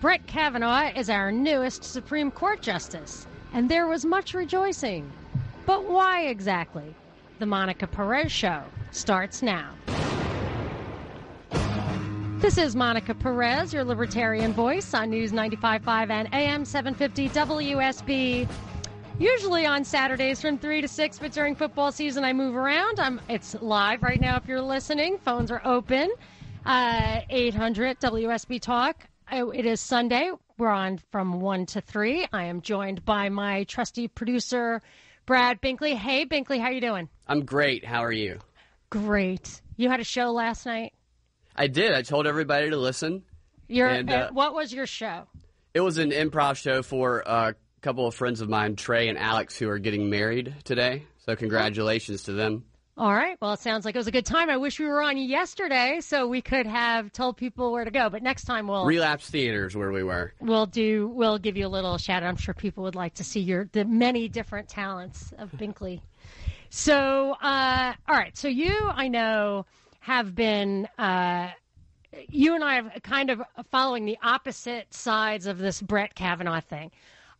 Brett Kavanaugh is our newest Supreme Court justice, and there was much rejoicing. But why exactly? The Monica Perez Show starts now. This is Monica Perez, your libertarian voice on News 95.5 and AM 750 WSB. Usually on Saturdays from 3 to 6, but during football season I move around. I'm, it's live right now if you're listening. Phones are open. Uh, 800 WSB Talk. Oh, it is Sunday. We're on from 1 to 3. I am joined by my trusty producer, Brad Binkley. Hey, Binkley, how you doing? I'm great. How are you? Great. You had a show last night? I did. I told everybody to listen. Your, And, uh, uh, what was your show? It was an improv show for a couple of friends of mine, Trey and Alex, who are getting married today. So congratulations to them. All right. Well, it sounds like it was a good time. I wish we were on yesterday so we could have told people where to go. But next time we'll Relapse Theaters, where we were. we'll do we'll give you a little shout out. I'm sure people would like to see your the many different talents of Binkley. So, uh, all right. So you, I know, have been. Uh, you and I have kind of following the opposite sides of this Brett Kavanaugh thing.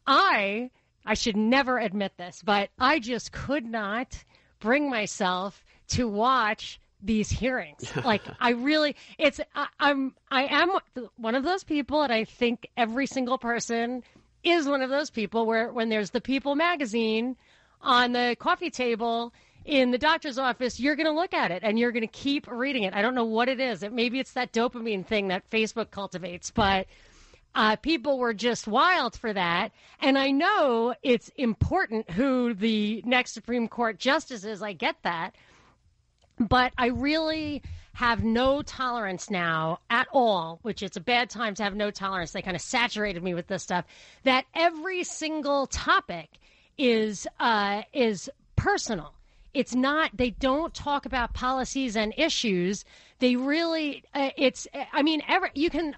I I should never admit this, but I just could not bring myself to watch these hearings. like I really, it's I, I'm I am one of those people, and I think every single person is one of those people where when there's the People magazine on the coffee table in the doctor's office, you're going to look at it and you're going to keep reading it. I don't know what it is. It, maybe it's that dopamine thing that Facebook cultivates, but uh, people were just wild for that. And I know it's important who the next Supreme Court justice is. I get that. But I really have no tolerance now at all, which it's a bad time to have no tolerance. They kind of saturated me with this stuff. That every single topic is uh, is personal. It's not. They don't talk about policies and issues. They really. Uh, it's. I mean, ever you can.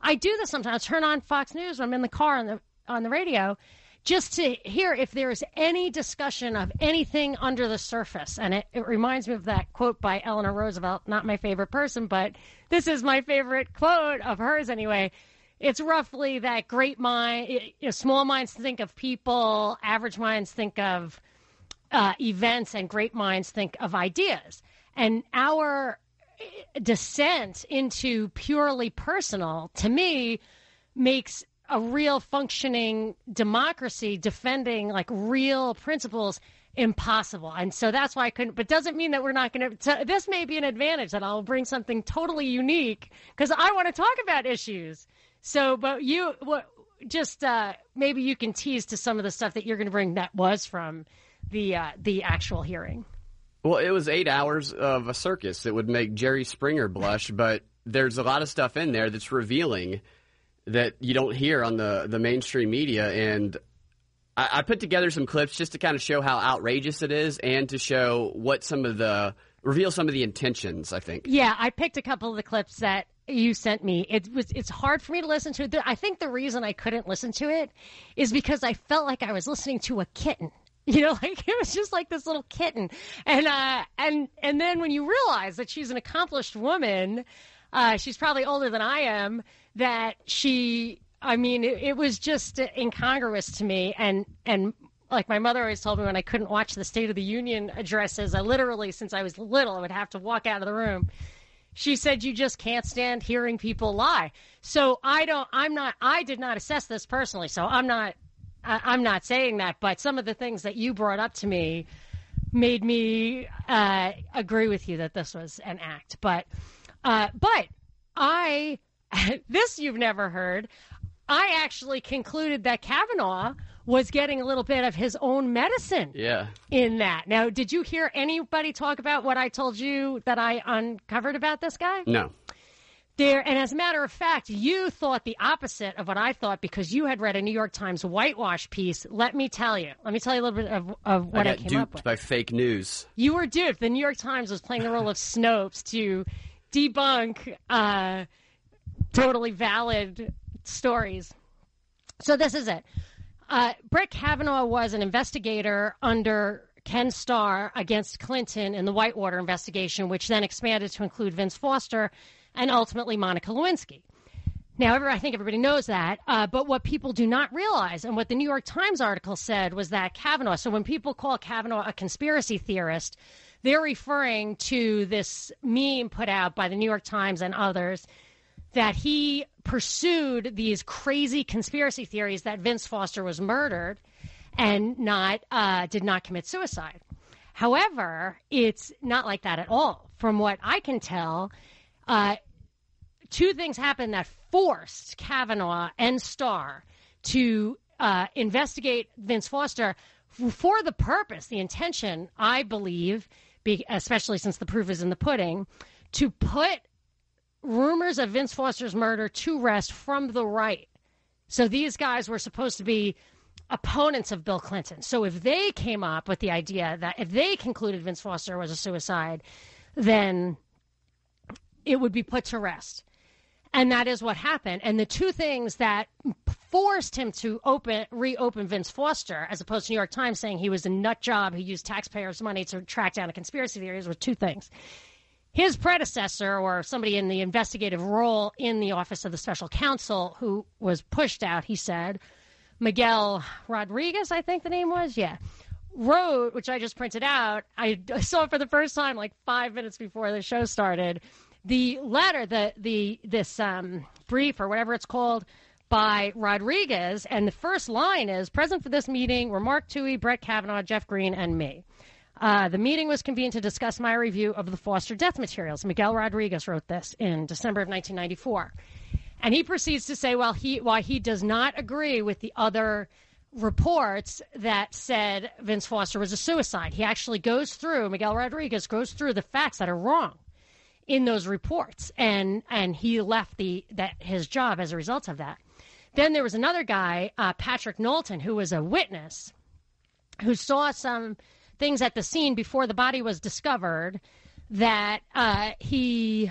I do this sometimes. Turn on Fox News when I'm in the car on the on the radio, just to hear if there is any discussion of anything under the surface. And it, it reminds me of that quote by Eleanor Roosevelt. Not my favorite person, but this is my favorite quote of hers anyway. It's roughly that great mind, you know, small minds think of people, average minds think of uh, events, and great minds think of ideas. And our descent into purely personal, to me, makes a real functioning democracy defending like real principles impossible. And so that's why I couldn't, but doesn't mean that we're not going to, this may be an advantage that I'll bring something totally unique because I want to talk about issues. So, but you, what, just uh, maybe you can tease to some of the stuff that you're going to bring that was from the uh, the actual hearing. Well, it was eight hours of a circus that would make Jerry Springer blush, but there's a lot of stuff in there that's revealing that you don't hear on the, the mainstream media. And I, I put together some clips just to kind of show how outrageous it is and to show what some of the reveal some of the intentions, I think. Yeah, I picked a couple of the clips that you sent me. It was it's hard for me to listen to it. I think the reason I couldn't listen to it is because I felt like I was listening to a kitten. You know, like it was just like this little kitten. And uh and and then when you realize that she's an accomplished woman, uh she's probably older than I am, that she I mean, it, it was just incongruous to me and and like my mother always told me when I couldn't watch the State of the Union addresses, I literally, since I was little, I would have to walk out of the room. She said, You just can't stand hearing people lie. So I don't, I'm not, I did not assess this personally. So I'm not, I, I'm not saying that. But some of the things that you brought up to me made me uh, agree with you that this was an act. But, uh, but I, this you've never heard. I actually concluded that Kavanaugh was getting a little bit of his own medicine Yeah. in that. Now, did you hear anybody talk about what I told you that I uncovered about this guy? No. There, and as a matter of fact, you thought the opposite of what I thought because you had read a New York Times whitewash piece. Let me tell you. Let me tell you a little bit of, of what I I, got came up duped with. by fake news. You were duped. The New York Times was playing the role of Snopes to debunk uh, totally valid stories. So this is it. Uh, Brett Kavanaugh was an investigator under Ken Starr against Clinton in the Whitewater investigation, which then expanded to include Vince Foster and ultimately Monica Lewinsky. Now, I think everybody knows that. Uh, but what people do not realize, and what the New York Times article said, was that Kavanaugh. So when people call Kavanaugh a conspiracy theorist, they're referring to this meme put out by the New York Times and others that he pursued these crazy conspiracy theories that Vince Foster was murdered and not uh, did not commit suicide. However, it's not like that at all. From what I can tell, uh, two things happened that forced Kavanaugh and Starr to uh, investigate Vince Foster for the purpose, the intention, I believe, be, especially since the proof is in the pudding, to put rumors of Vince Foster's murder to rest from the right. So these guys were supposed to be opponents of Bill Clinton. So if they came up with the idea that if they concluded Vince Foster was a suicide, then it would be put to rest. And that is what happened. And the two things that forced him to open reopen Vince Foster, as opposed to New York Times saying he was a nut job who used taxpayers' money to track down a conspiracy theories, were two things. His predecessor, or somebody in the investigative role in the office of the special counsel, who was pushed out, he said, Miguel Rodriguez, I think the name was, yeah, wrote, which I just printed out. I, I saw it for the first time like five minutes before the show started the letter, the the this um, brief or whatever it's called by Rodriguez, and the first line is present for this meeting were Mark Tuohey, Brett Kavanaugh, Jeff Green, and me. Uh, the meeting was convened to discuss my review of the Foster death materials. Miguel Rodriguez wrote this in December of 1994. And he proceeds to say, well, he, why he does not agree with the other reports that said Vince Foster was a suicide. He actually goes through, Miguel Rodriguez goes through the facts that are wrong in those reports, and and he left the that his job as a result of that. Then there was another guy, uh, Patrick Knowlton, who was a witness, who saw some things at the scene before the body was discovered that uh, he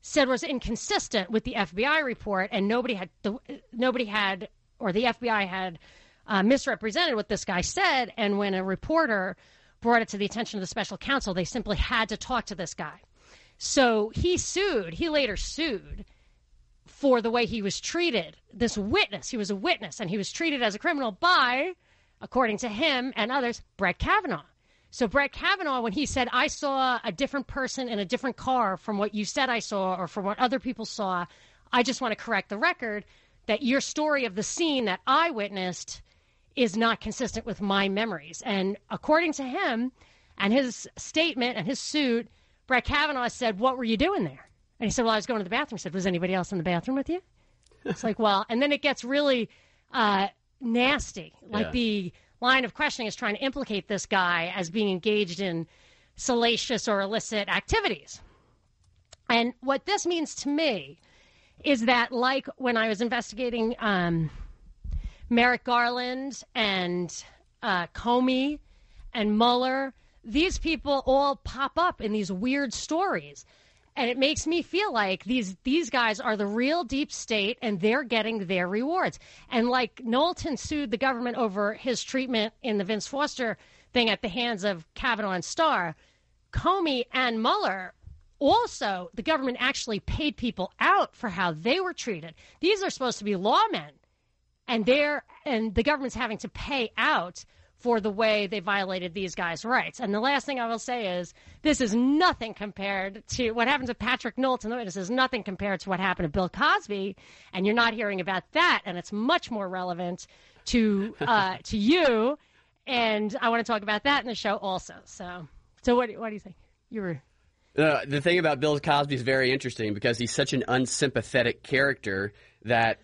said was inconsistent with the FBI report, and nobody had the, nobody had or the FBI had uh, misrepresented what this guy said. And when a reporter brought it to the attention of the special counsel, they simply had to talk to this guy. So he sued. He later sued for the way he was treated. This witness, he was a witness, and he was treated as a criminal by, according to him and others, Brett Kavanaugh. So Brett Kavanaugh, when he said, I saw a different person in a different car from what you said I saw or from what other people saw, I just want to correct the record that your story of the scene that I witnessed is not consistent with my memories. And according to him and his statement and his suit, Brett Kavanaugh said, What were you doing there? And he said, Well, I was going to the bathroom. He said, Was anybody else in the bathroom with you? It's like, Well, and then it gets really uh, nasty. Like yeah. the line of questioning is trying to implicate this guy as being engaged in salacious or illicit activities. And what this means to me is that, like when I was investigating um, Merrick Garland and uh, Comey and Mueller these people all pop up in these weird stories. And it makes me feel like these these guys are the real deep state and they're getting their rewards. And like Knowlton sued the government over his treatment in the Vince Foster thing at the hands of Kavanaugh and Starr, Comey and Mueller also the government actually paid people out for how they were treated. These are supposed to be lawmen. And they're and the government's having to pay out for the way they violated these guys' rights. And the last thing I will say is this is nothing compared to what happened to Patrick Knowles, Knowlton. This is nothing compared to what happened to Bill Cosby. And you're not hearing about that. And it's much more relevant to uh, to you. And I want to talk about that in the show also. So, so what, what do you think? You were. Uh, the thing about Bill Cosby is very interesting because he's such an unsympathetic character that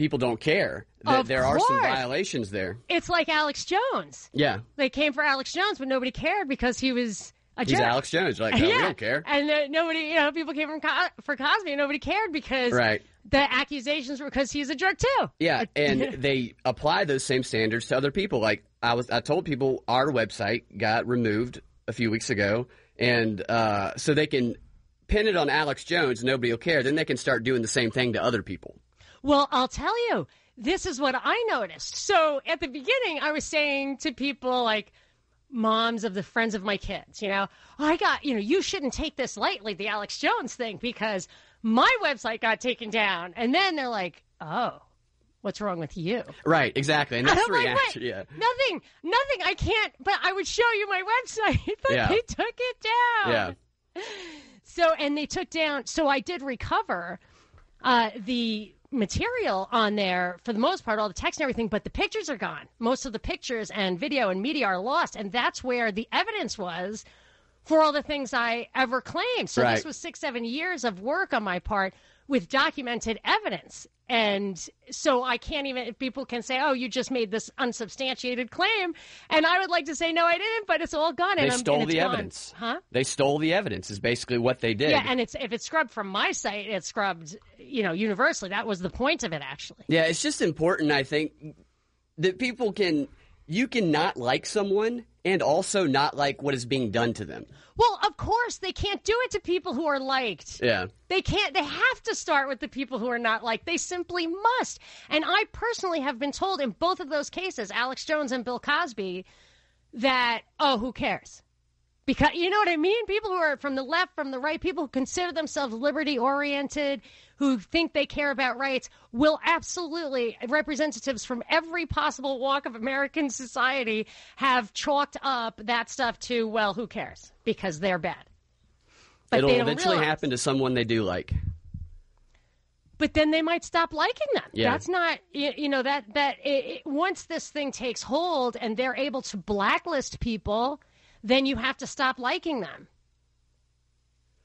people don't care. That there course. are some violations there. It's like Alex Jones. Yeah. They came for Alex Jones, but nobody cared because he was a jerk. He's jerk. Alex Jones. Like, no, yeah. we don't care. And uh, nobody, you know, people came from Co- for Cosby, and nobody cared because right. the accusations were because he's a jerk too. Yeah, and they apply those same standards to other people. Like I was, I told people our website got removed a few weeks ago, and uh, so they can pin it on Alex Jones. Nobody will care. Then they can start doing the same thing to other people. Well, I'll tell you, this is what I noticed. So at the beginning, I was saying to people like, moms of the friends of my kids, you know, I got, you know, you shouldn't take this lightly, the Alex Jones thing, because my website got taken down. And then they're like, oh, what's wrong with you? Right, exactly. And that's the like, reaction. "Wait, Yeah. Nothing, nothing. I can't, but I would show you my website. but Yeah. they took it down. Yeah. So, and they took down, so I did recover uh, the material on there for the most part, all the text and everything, but the pictures are gone. Most of the pictures and video and media are lost. And that's where the evidence was for all the things I ever claimed. So Right. this was six, seven years of work on my part with documented evidence. And so I can't even, if people can say, oh, you just made this unsubstantiated claim. And I would like to say, no, I didn't, but it's all gone. They and I'm, stole and the gone. evidence. Huh? They stole the evidence. Is basically what they did. Yeah, and it's if it's scrubbed from my site, it's scrubbed, you know, universally. That was the point of it, actually. Yeah, it's just important, I think, that people can, you can not like someone and also not like what is being done to them. Well, of course, they can't do it to people who are liked. Yeah. They can't. They have to start with the people who are not liked. They simply must. And I personally have been told in both of those cases, Alex Jones and Bill Cosby, that oh, who cares? Because you know what I mean? People who are from the left, from the right, people who consider themselves liberty oriented, who think they care about rights, will absolutely, representatives from every possible walk of American society have chalked up that stuff to, well, who cares? Because they're bad. But It'll eventually realize. happen to someone they do like. but then they might stop liking them. Yeah. That's not you, you know that that it, it, once this thing takes hold and they're able to blacklist people, then you have to stop liking them.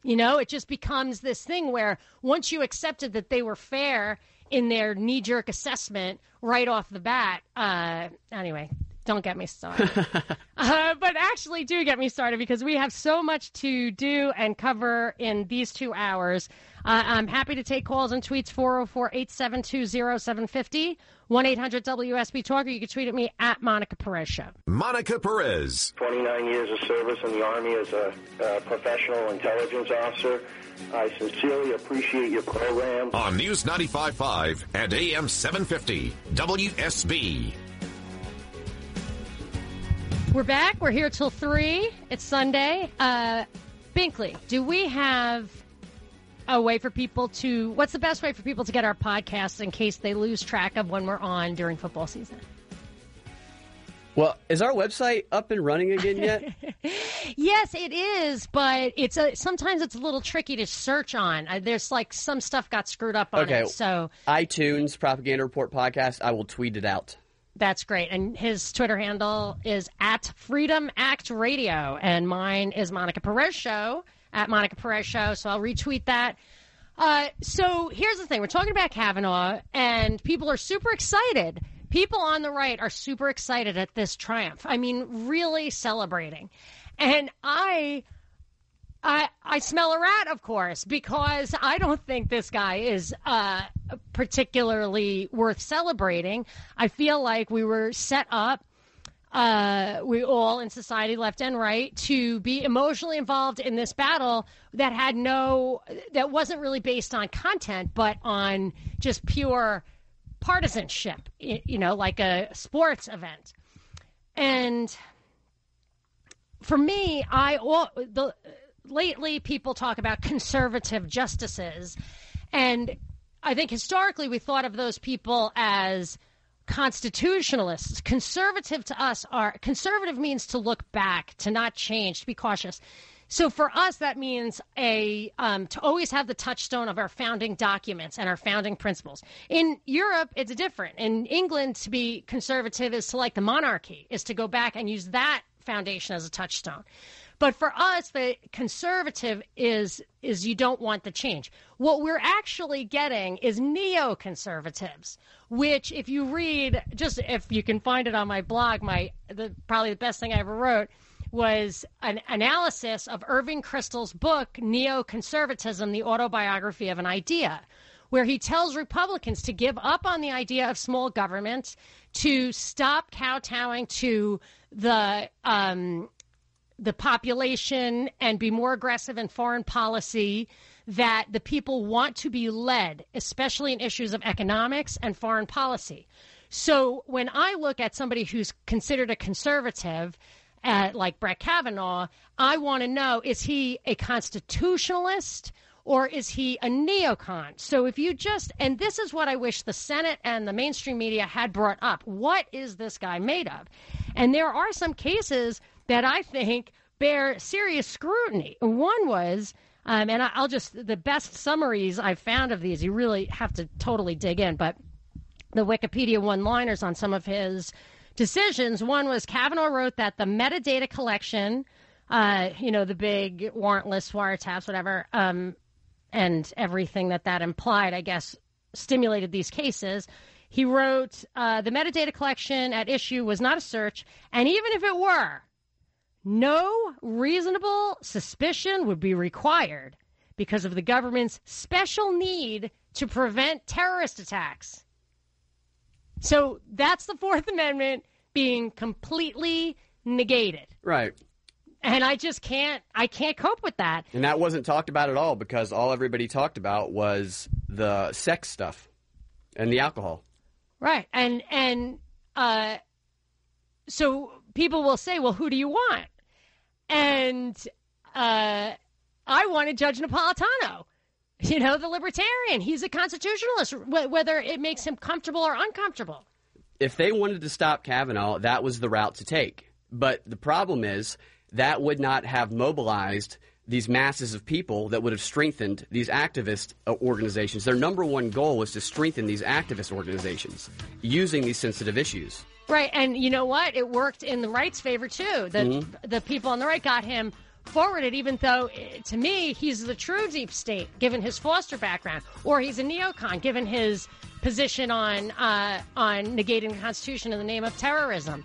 You know, it just becomes this thing where once you accepted that they were fair in their knee jerk assessment right off the bat, uh, anyway, don't get me started. uh, but actually, do get me started because we have so much to do and cover in these two hours. Uh, I'm happy to take calls and tweets 404 872 0750 1 800 WSB Talk, or you can tweet at me at Monica Perez Show. Monica Perez. 29 years of service in the Army as a uh, professional intelligence officer. I sincerely appreciate your program. On News 95.5 and AM 750. WSB. We're back. We're here till 3. It's Sunday. Uh, Binkley, do we have a way for people to. What's the best way for people to get our podcast in case they lose track of when we're on during football season? Well, is our website up and running again yet? Yes, it is, but it's a sometimes it's a little tricky to search on. Uh, there's like some stuff got screwed up on Okay. it, so iTunes Propaganda Report podcast. I will tweet it out. that's great. And his Twitter handle is at Freedom Act Radio, and mine is Monica Perez Show at Monica Perez Show. So I'll retweet that. Uh, so here's the thing: we're talking about Kavanaugh, and people are super excited. People on the right are super excited at this triumph. I mean, really celebrating. And I I I smell a rat, of course, because I don't think this guy is uh, particularly worth celebrating. I feel like we were set up, uh, we all in society, left and right, to be emotionally involved in this battle that had no, that wasn't really based on content, but on just pure partisanship. You know, like a sports event, and for me, I all the lately people talk about conservative justices, and I think historically we thought of those people as constitutionalists. Conservative to us are conservative means to look back, to not change, to be cautious. So for us, that means a um, to always have the touchstone of our founding documents and our founding principles. In Europe, it's different. In England, to be conservative is to like the monarchy, is to go back and use that foundation as a touchstone. But for us, the conservative is is you don't want the change. What we're actually getting is neoconservatives, which if you read, just if you can find it on my blog, my the probably the best thing I ever wrote was an analysis of Irving Kristol's book Neoconservatism: The Autobiography of an Idea where he tells Republicans to give up on the idea of small government, to stop kowtowing to the um, the population and be more aggressive in foreign policy. That the people want to be led, especially in issues of economics and foreign policy. So when I look at somebody who's considered a conservative, uh, like Brett Kavanaugh, I want to know is he a constitutionalist or is he a neocon? So if you just, and this is what I wish the Senate and the mainstream media had brought up. What is this guy made of? And there are some cases that I think bear serious scrutiny. One was, um, and I'll just, the best summaries I've found of these, you really have to totally dig in, but the Wikipedia one liners on some of his decisions. One was Kavanaugh wrote that the metadata collection, uh, you know, the big warrantless wiretaps, whatever, um, and everything that that implied, I guess, stimulated these cases. He wrote uh, the metadata collection at issue was not a search, and even if it were, no reasonable suspicion would be required because of the government's special need to prevent terrorist attacks. So that's the Fourth Amendment being completely negated. Right. And I just can't I can't cope with that. And that wasn't talked about at all because all everybody talked about was the sex stuff and the alcohol. Right. And and uh so people will say, "Well, who do you want?" And uh I wanted Judge Napolitano. You know, the libertarian. He's a constitutionalist, whether it makes him comfortable or uncomfortable. If they wanted to stop Kavanaugh, that was the route to take. But the problem is that would not have mobilized these masses of people that would have strengthened these activist uh, organizations. Their number one goal was to strengthen these activist organizations using these sensitive issues. Right, and you know what? It worked in the right's favor too. The mm-hmm. the people on the right got him forwarded, even though eh, to me he's the true deep state, given his Foster background, or he's a neocon, given his position on uh, on negating the Constitution in the name of terrorism.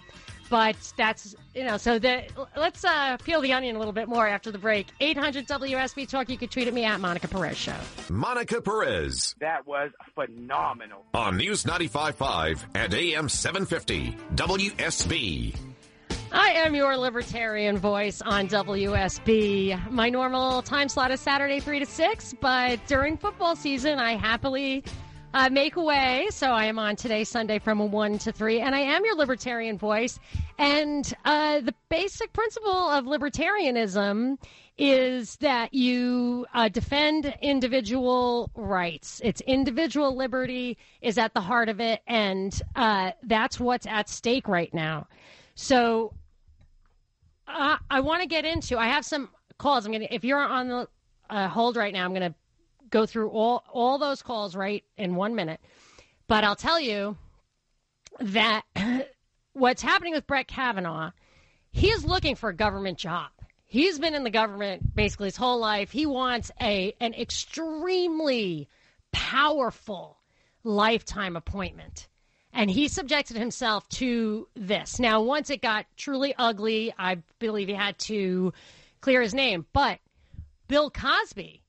But that's you know, so the, let's uh, peel the onion a little bit more after the break. 800 WSB Talk. You can tweet at me at Monica Perez Show. Monica Perez. That was phenomenal. On News 95.5 and AM 750 WSB. I am your libertarian voice on WSB. My normal time slot is Saturday 3 to 6, but during football season, I happily uh, make. So I am on today, Sunday, from 1 to 3, and I am your libertarian voice. And uh, the basic principle of libertarianism is that you uh, defend individual rights. It's individual liberty is at the heart of it, and uh, that's what's at stake right now. So uh, I want to get into. I have some calls. I'm gonna. If you're on the uh, hold right now, I'm gonna go through all all those calls right in one minute. But I'll tell you that what's happening with Brett Kavanaugh, he is looking for a government job. He's been in the government basically his whole life. He wants a an extremely powerful lifetime appointment and he subjected himself to this. Now, once it got truly ugly, I believe he had to clear his name. But Bill Cosby,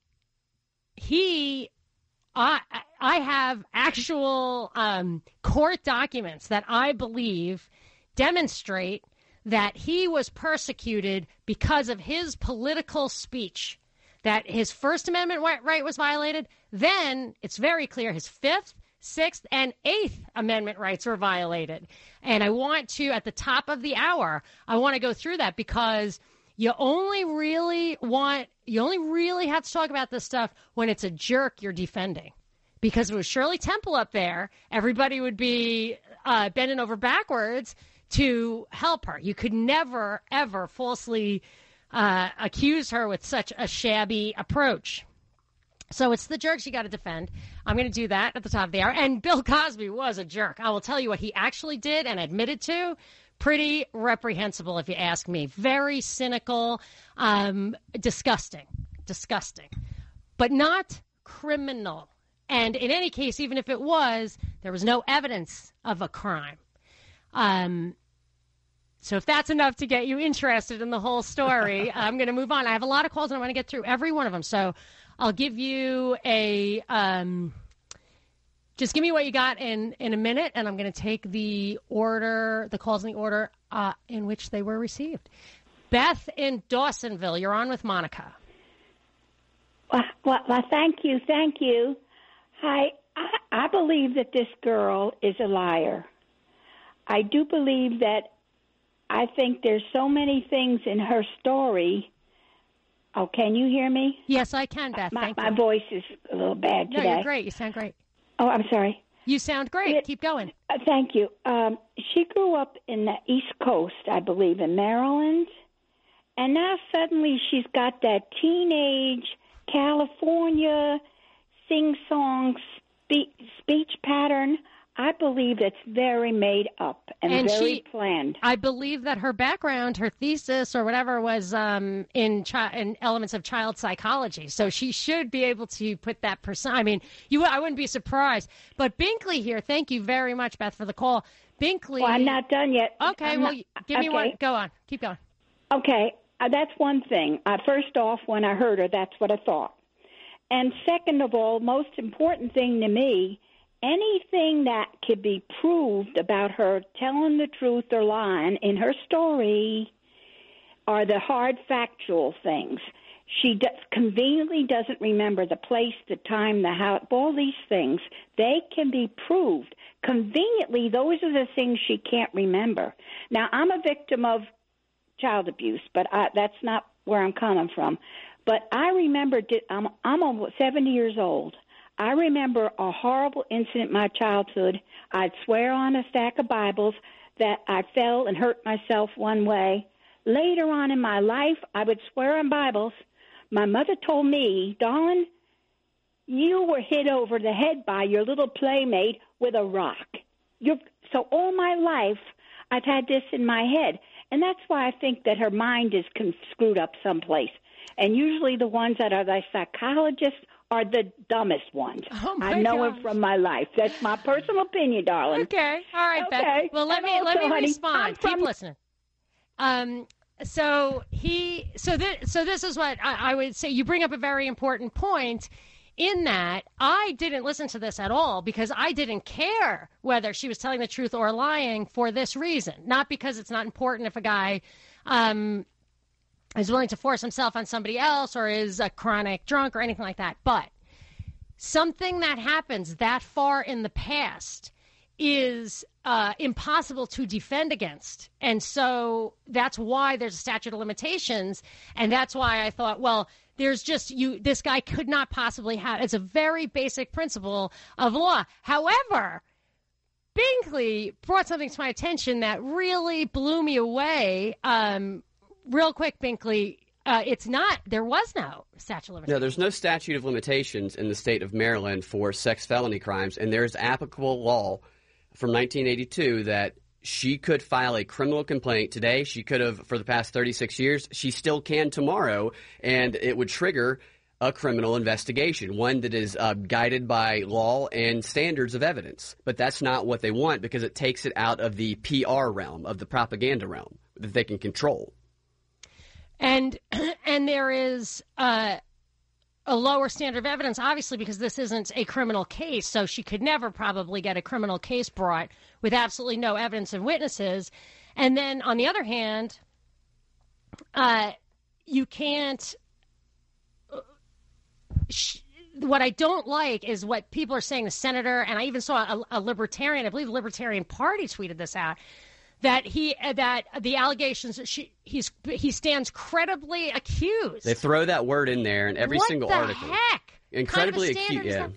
he, I, I have actual um, court documents that I believe demonstrate that he was persecuted because of his political speech. That his First Amendment right was violated. Then it's very clear his Fifth Sixth and Eighth Amendment rights were violated. And I want to, at the top of the hour, I want to go through that because you only really want, you only really have to talk about this stuff when it's a jerk you're defending. Because it was Shirley Temple up there, everybody would be uh, bending over backwards to help her. You could never, ever falsely uh, accuse her with such a shabby approach. So it's the jerks you got to defend. I'm going to do that at the top of the hour. And Bill Cosby was a jerk. I will tell you what he actually did and admitted to. Pretty reprehensible, if you ask me. Very cynical, um, disgusting, disgusting, but not criminal. And in any case, even if it was, there was no evidence of a crime. Um, so if that's enough to get you interested in the whole story, I'm going to move on. I have a lot of calls and I want to get through every one of them. So I'll give you a. Um, just give me what you got in in a minute, and I'm going to take the order, the calls in the order uh, in which they were received. Beth in Dawsonville, you're on with Monica. Well, well, well thank you, thank you. I, I I believe that this girl is a liar. I do believe that. I think there's so many things in her story Oh, can you hear me? Yes, I can, Beth. My, my voice is a little bad today. No, you're great. You sound great. Oh, I'm sorry. You sound great. It- Keep going. Uh, thank you. Um, she grew up in the East Coast, I believe, in Maryland, and now suddenly she's got that teenage California sing-song spe- speech pattern. I believe that's very made up and, And very she- planned. I believe that her background, her thesis or whatever, was um, in, chi- in elements of child psychology. So she should be able to put that person. I mean, you. I wouldn't be surprised. But Binkley here. Thank you very much, Beth, for the call. Binkley. Well, I'm not done yet. Okay. I'm well, not- give me okay. one. Go on. Keep going. Okay, uh, that's one thing. Uh, first off, when I heard her, that's what I thought. And second of all, most important thing to me, anything that could be proved about her telling the truth or lying in her story are the hard factual things. She d- conveniently doesn't remember the place, the time, the how, all these things. They can be proved. Conveniently, those are the things she can't remember. Now, I'm a victim of child abuse, but I, that's not where I'm coming from. But I remember I'm I'm almost 70 years old. I remember a horrible incident in my childhood. I'd swear on a stack of Bibles that I fell and hurt myself one way. Later on in my life, I would swear on Bibles. My mother told me, "Darling, you were hit over the head by your little playmate with a rock." you so all my life, I've had this in my head, and that's why I think that her mind is con- screwed up someplace. And usually, the ones that are the psychologists are the dumbest ones. Oh, I know gosh. it from my life. That's my personal opinion, darling. Okay. All right, Beth. Okay. Well, let And me let me honey, respond. I'm Keep from- listening. Um. So he. So this. So this is what I, I would say. You bring up a very important point. In that, I didn't listen to this at all because I didn't care whether she was telling the truth or lying for this reason. Not because it's not important if a guy um, is willing to force himself on somebody else or is a chronic drunk or anything like that. But something that happens that far in the past is uh, impossible to defend against. And so that's why there's a statute of limitations. And that's why I thought, well, there's just you, this guy could not possibly have, it's a very basic principle of law. However, Binkley brought something to my attention that really blew me away. Um, real quick, Binkley, uh, it's not, there was no statute of limitations. No, there's no statute of limitations in the state of Maryland for sex felony crimes, and there's applicable law from 1982 that she could file a criminal complaint today. She could have for the past 36 years. She still can tomorrow, and it would trigger a criminal investigation, one that is uh, guided by law and standards of evidence. But that's not what they want because it takes it out of the PR realm, of the propaganda realm that they can control. And and there is uh, a lower standard of evidence, obviously, because this isn't a criminal case. So she could never probably get a criminal case brought with absolutely no evidence and witnesses. And then on the other hand, uh, you can't. sh- What I don't like is what people are saying. The senator and I even saw a, a libertarian, I believe, the Libertarian Party tweeted this out that he uh, that the allegations that she he's he stands credibly accused. They throw that word in there in every what single the article. heck? Incredibly kind of a acute, yeah.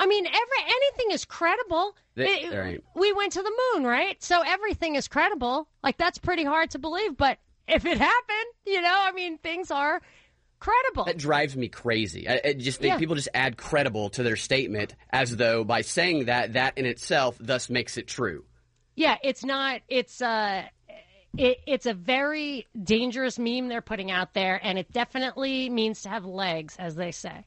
I mean, every anything is credible. They- It- right. We went to the moon, right? So everything is credible. Like that's pretty hard to believe, but if it happened, you know, I mean, things are credible. That drives me crazy. I, I just think Yeah. people just add credible to their statement as though by saying that, that in itself thus makes it true. Yeah, it's not. It's uh, it, it's a very dangerous meme they're putting out there, and it definitely means to have legs, as they say.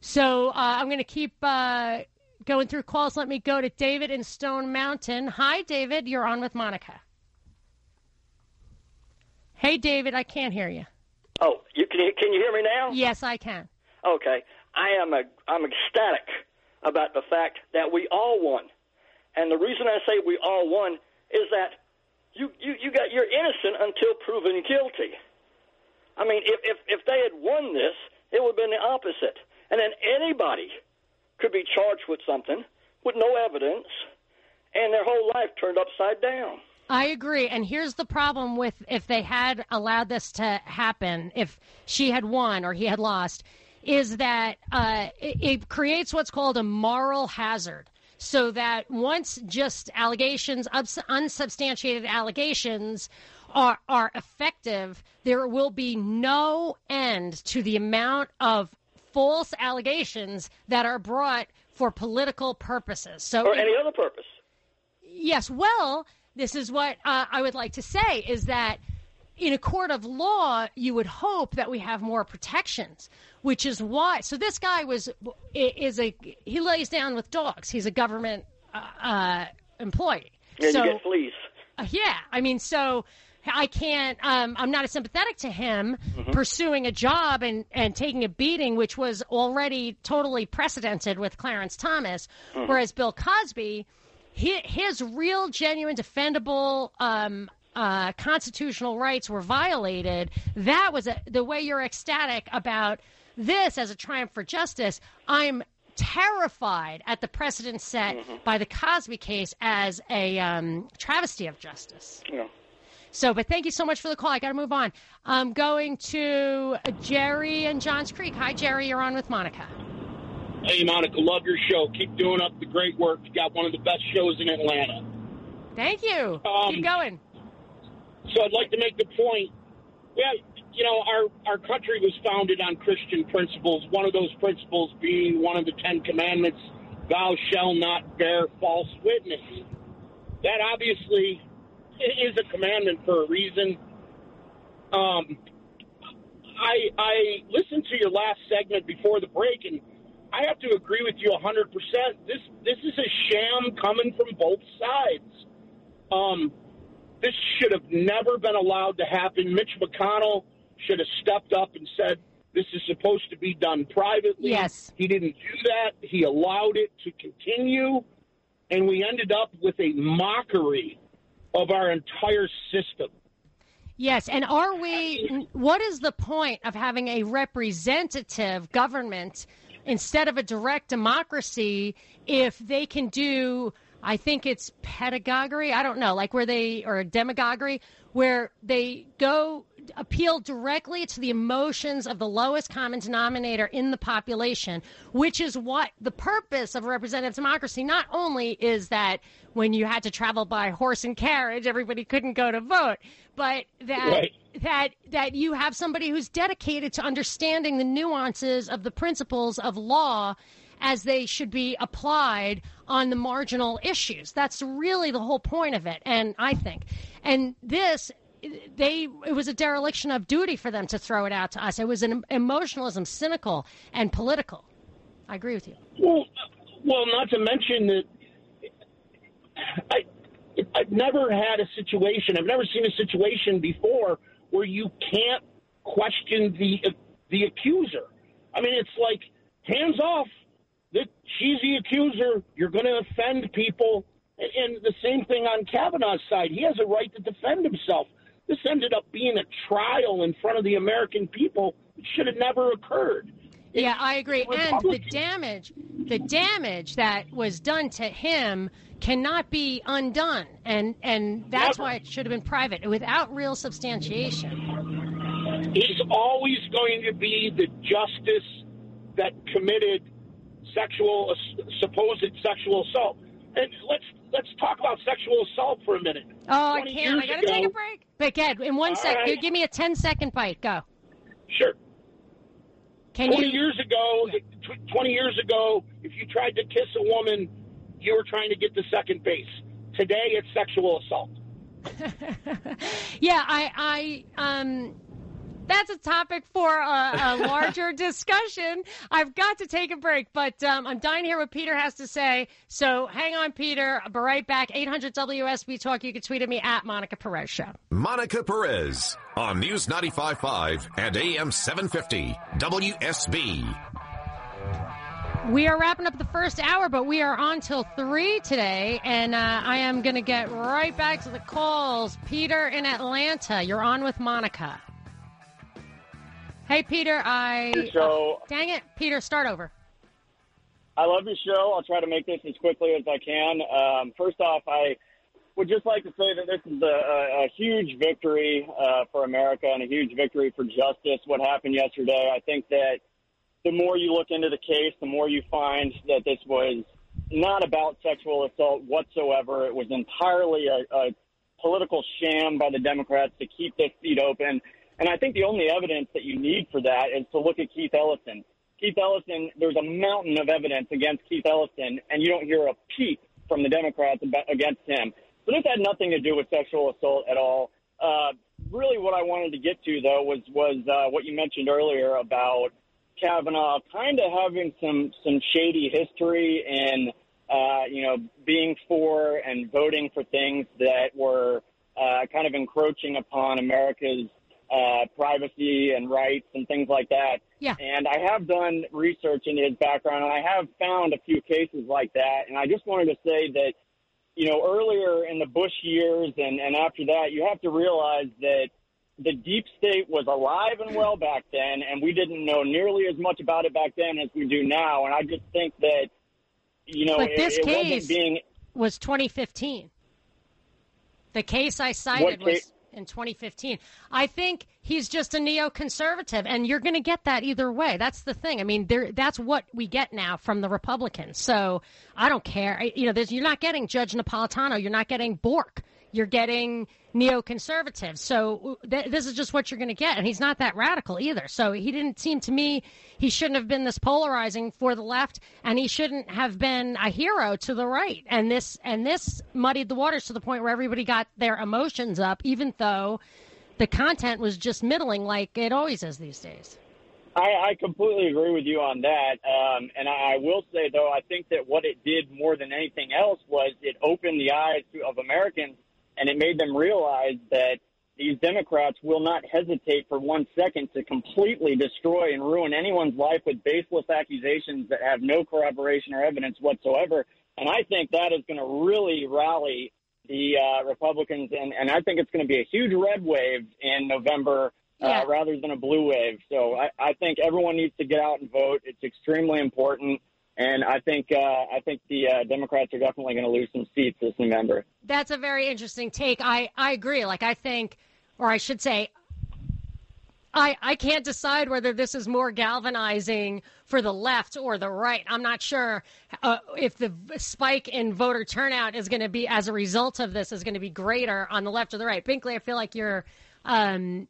So uh, I'm going to keep uh, going through calls. Let me go to David in Stone Mountain. Hi, David. You're on with Monica. Hey, David. I can't hear you. Oh, you can can you hear me now? Yes, I can. Okay. I am a I'm ecstatic about the fact that we all won. And the reason I say we all won is that you you, you got you're innocent until proven guilty. I mean, if, if if they had won this, it would have been the opposite. And then anybody could be charged with something with no evidence and their whole life turned upside down. I agree. And here's the problem with if they had allowed this to happen, if she had won or he had lost, is that uh, it, it creates what's called a moral hazard. So that once just allegations, unsubstantiated allegations, are, are effective, there will be no end to the amount of false allegations that are brought for political purposes. So, or any other purpose. yes, well, this is what uh, I would like to say is that in a court of law, you would hope that we have more protections, which is why. So this guy was is a he lays down with dogs. He's a government uh, uh, employee. And so you get fleas. uh, yeah, I mean, so I can't. Um, I'm not as sympathetic to him pursuing a job and and taking a beating, which was already totally precedented with Clarence Thomas. Whereas Bill Cosby, his, his real, genuine, defendable. Um, uh, constitutional rights were violated. That was a, the way you're ecstatic about this as a triumph for justice. I'm terrified at the precedent set by the Cosby case as a um, travesty of justice. Yeah. So, but thank you so much for the call. I got to move on. I'm going to Jerry and Johns Creek. Hi, Jerry. You're on with Monica. Hey, Monica, love your show. Keep doing up the great work. You got one of the best shows in Atlanta. Thank you. Um, Keep going. So I'd like to make the point. Yeah, you know, our, our country was founded on Christian principles, one of those principles being one of the Ten Commandments, thou shalt not bear false witness. That obviously is a commandment for a reason. Um, I, I listened to your last segment before the break, and I have to agree with you 100%. This, this is a sham coming from both sides. Um, this should have never been allowed to happen. Mitch McConnell should have stepped up and said, this is supposed to be done privately. Yes. He didn't do that. He allowed it to continue, and we ended up with a mockery of our entire system. Yes, and are we? What is the point of having a representative government instead of a direct democracy if they can do? I think it's pedagogy. I don't know, like where they or demagoguery, where they go appeal directly to the emotions of the lowest common denominator in the population, which is what the purpose of representative democracy not only is that when you had to travel by horse and carriage, everybody couldn't go to vote, but that Right. that that you have somebody who's dedicated to understanding the nuances of the principles of law as they should be applied on the marginal issues. That's really the whole point of it, and I think, and this. They it was a dereliction of duty for them to throw it out to us. It was an emotionalism, cynical and political. I agree with you. Well, well, not to mention that I, I've never had a situation. I've never seen a situation before where you can't question the the accuser. I mean, it's like hands off. That she's the accuser. You're going to offend people, and, and the same thing on Kavanaugh's side. He has a right to defend himself. This ended up being a trial in front of the American people. It should have never occurred. Yeah, I agree. And the damage, the damage that was done to him cannot be undone, and and that's Never. why it should have been private without real substantiation. he's always going to be the justice that committed sexual supposed sexual assault. And let's let's talk about sexual assault for a minute. Oh, I can't. I got to take a break. But Ged, in one sec, right. give me a 10 second bite. Go. Sure. Can 20 you? years ago, tw- 20 years ago, if you tried to kiss a woman, you were trying to get to second base. Today, it's sexual assault. Yeah, I, I, um, that's a topic for a, a larger discussion. I've got to take a break, but um, I'm dying to hear what Peter has to say. So hang on, Peter. I'll be right back. 800 WSB Talk. You can tweet at me at Monica Perez Show. Monica Perez on News 95.5 and AM 750 WSB. We are wrapping up the first hour, but we are on till three today, and uh, I am going to get right back to the calls. Peter in Atlanta, you're on with Monica. Hey, Peter, I. Show. Dang it, Peter, start over. I love your show. I'll try to make this as quickly as I can. Um, first off, I would just like to say that this is a, a, a huge victory uh, for America and a huge victory for justice. What happened yesterday, I think that the more you look into the case, the more you find that this was not about sexual assault whatsoever. It was entirely a, a political sham by the Democrats to keep this seat open. And I think the only evidence that you need for that is to look at Keith Ellison. Keith Ellison, there's a mountain of evidence against Keith Ellison, and you don't hear a peep from the Democrats against him. So this had nothing to do with sexual assault at all. Uh, really, what I wanted to get to though was was uh, what you mentioned earlier about Kavanaugh kind of having some some shady history and uh, you know being for and voting for things that were uh, kind of encroaching upon America's uh, privacy and rights and things like that. Yeah. And I have done research into his background, and I have found a few cases like that. And I just wanted to say that, you know, earlier in the Bush years and, and after that, you have to realize that the deep state was alive and well back then, and we didn't know nearly as much about it back then as we do now. And I just think that, you know, But it, this it case wasn't being. was 2015. The case I cited What was case? In 2015. I think he's just a neoconservative, and you're going to get that either way. That's the thing. I mean, there, that's what we get now from the Republicans. So I don't care. I- You know, you're not getting Judge Napolitano. You're not getting Bork. You're getting neoconservatives. So th- this is just what you're going to get. And he's not that radical either. So he didn't seem to me, he shouldn't have been this polarizing for the left, and he shouldn't have been a hero to the right. And this, and this muddied the waters to the point where everybody got their emotions up, even though the content was just middling like it always is these days. I, I completely agree with you on that. Um, and I, I will say, though, I think that what it did more than anything else was it opened the eyes to, of Americans and it made them realize that these Democrats will not hesitate for one second to completely destroy and ruin anyone's life with baseless accusations that have no corroboration or evidence whatsoever. And I think that is going to really rally the uh, Republicans, and, and I think it's going to be a huge red wave in November Yeah. uh, rather than a blue wave. So I, I think everyone needs to get out and vote. It's extremely important, and I think uh, I think the uh, Democrats are definitely going to lose some seats this November. That's a very interesting take. I, I agree. Like, I think, or I should say, I, I can't decide whether this is more galvanizing for the left or the right. I'm not sure uh, if the spike in voter turnout is going to be, as a result of this, is going to be greater on the left or the right. Binkley, I feel like you're um,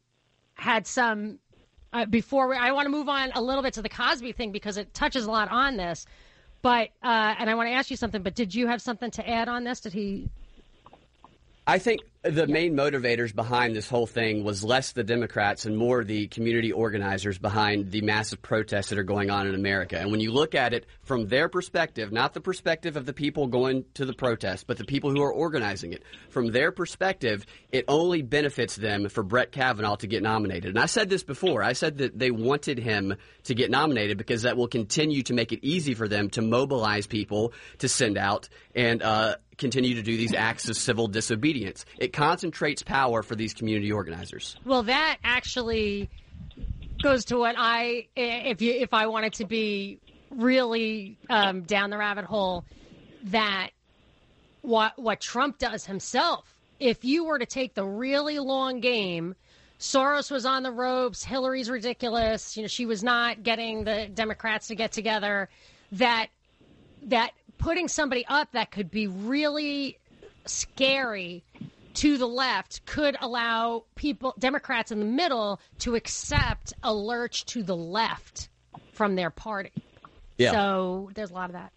had some uh, before we, I want to move on a little bit to the Cosby thing because it touches a lot on this. But uh, and I want to ask you something. But did you have something to add on this? Did he? I think the main motivators behind this whole thing was less the Democrats and more the community organizers behind the massive protests that are going on in America. And when you look at it from their perspective, not the perspective of the people going to the protest, but the people who are organizing it, from their perspective, it only benefits them for Brett Kavanaugh to get nominated. And I said this before. I said that they wanted him to get nominated because that will continue to make it easy for them to mobilize people to send out and uh, continue to do these acts of civil disobedience. It concentrates power for these community organizers. Well, that actually goes to what I, if you, if I wanted to be really um, down the rabbit hole, that what what Trump does himself. If you were to take the really long game, Soros was on the ropes. Hillary's ridiculous. You know, she was not getting the Democrats to get together. That that putting somebody up that could be really scary to the left could allow people Democrats in the middle to accept a lurch to the left from their party. Yeah. So there's a lot of that.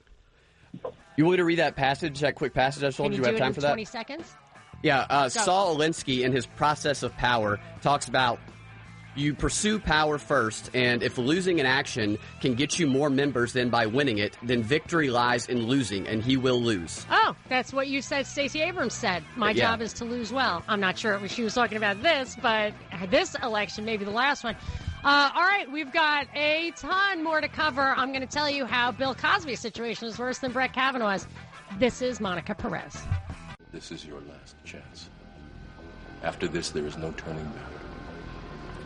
You want me to read that passage, that quick passage I told Can you? you Do do we it have time for that? 20 seconds? Yeah, uh. Saul Alinsky in his process of power talks about you pursue power first, and if losing an action can get you more members than by winning it, then victory lies in losing, and he will lose. Oh, that's what you said. Stacey Abrams said. My Yeah. job is to lose well. I'm not sure if she was talking about this, but this election, maybe the last one. Uh, all right, we've got a ton more to cover. I'm going to tell you how Bill Cosby's situation is worse than Brett Kavanaugh's. This is Monica Perez. This is your last chance. After this, there is no turning back.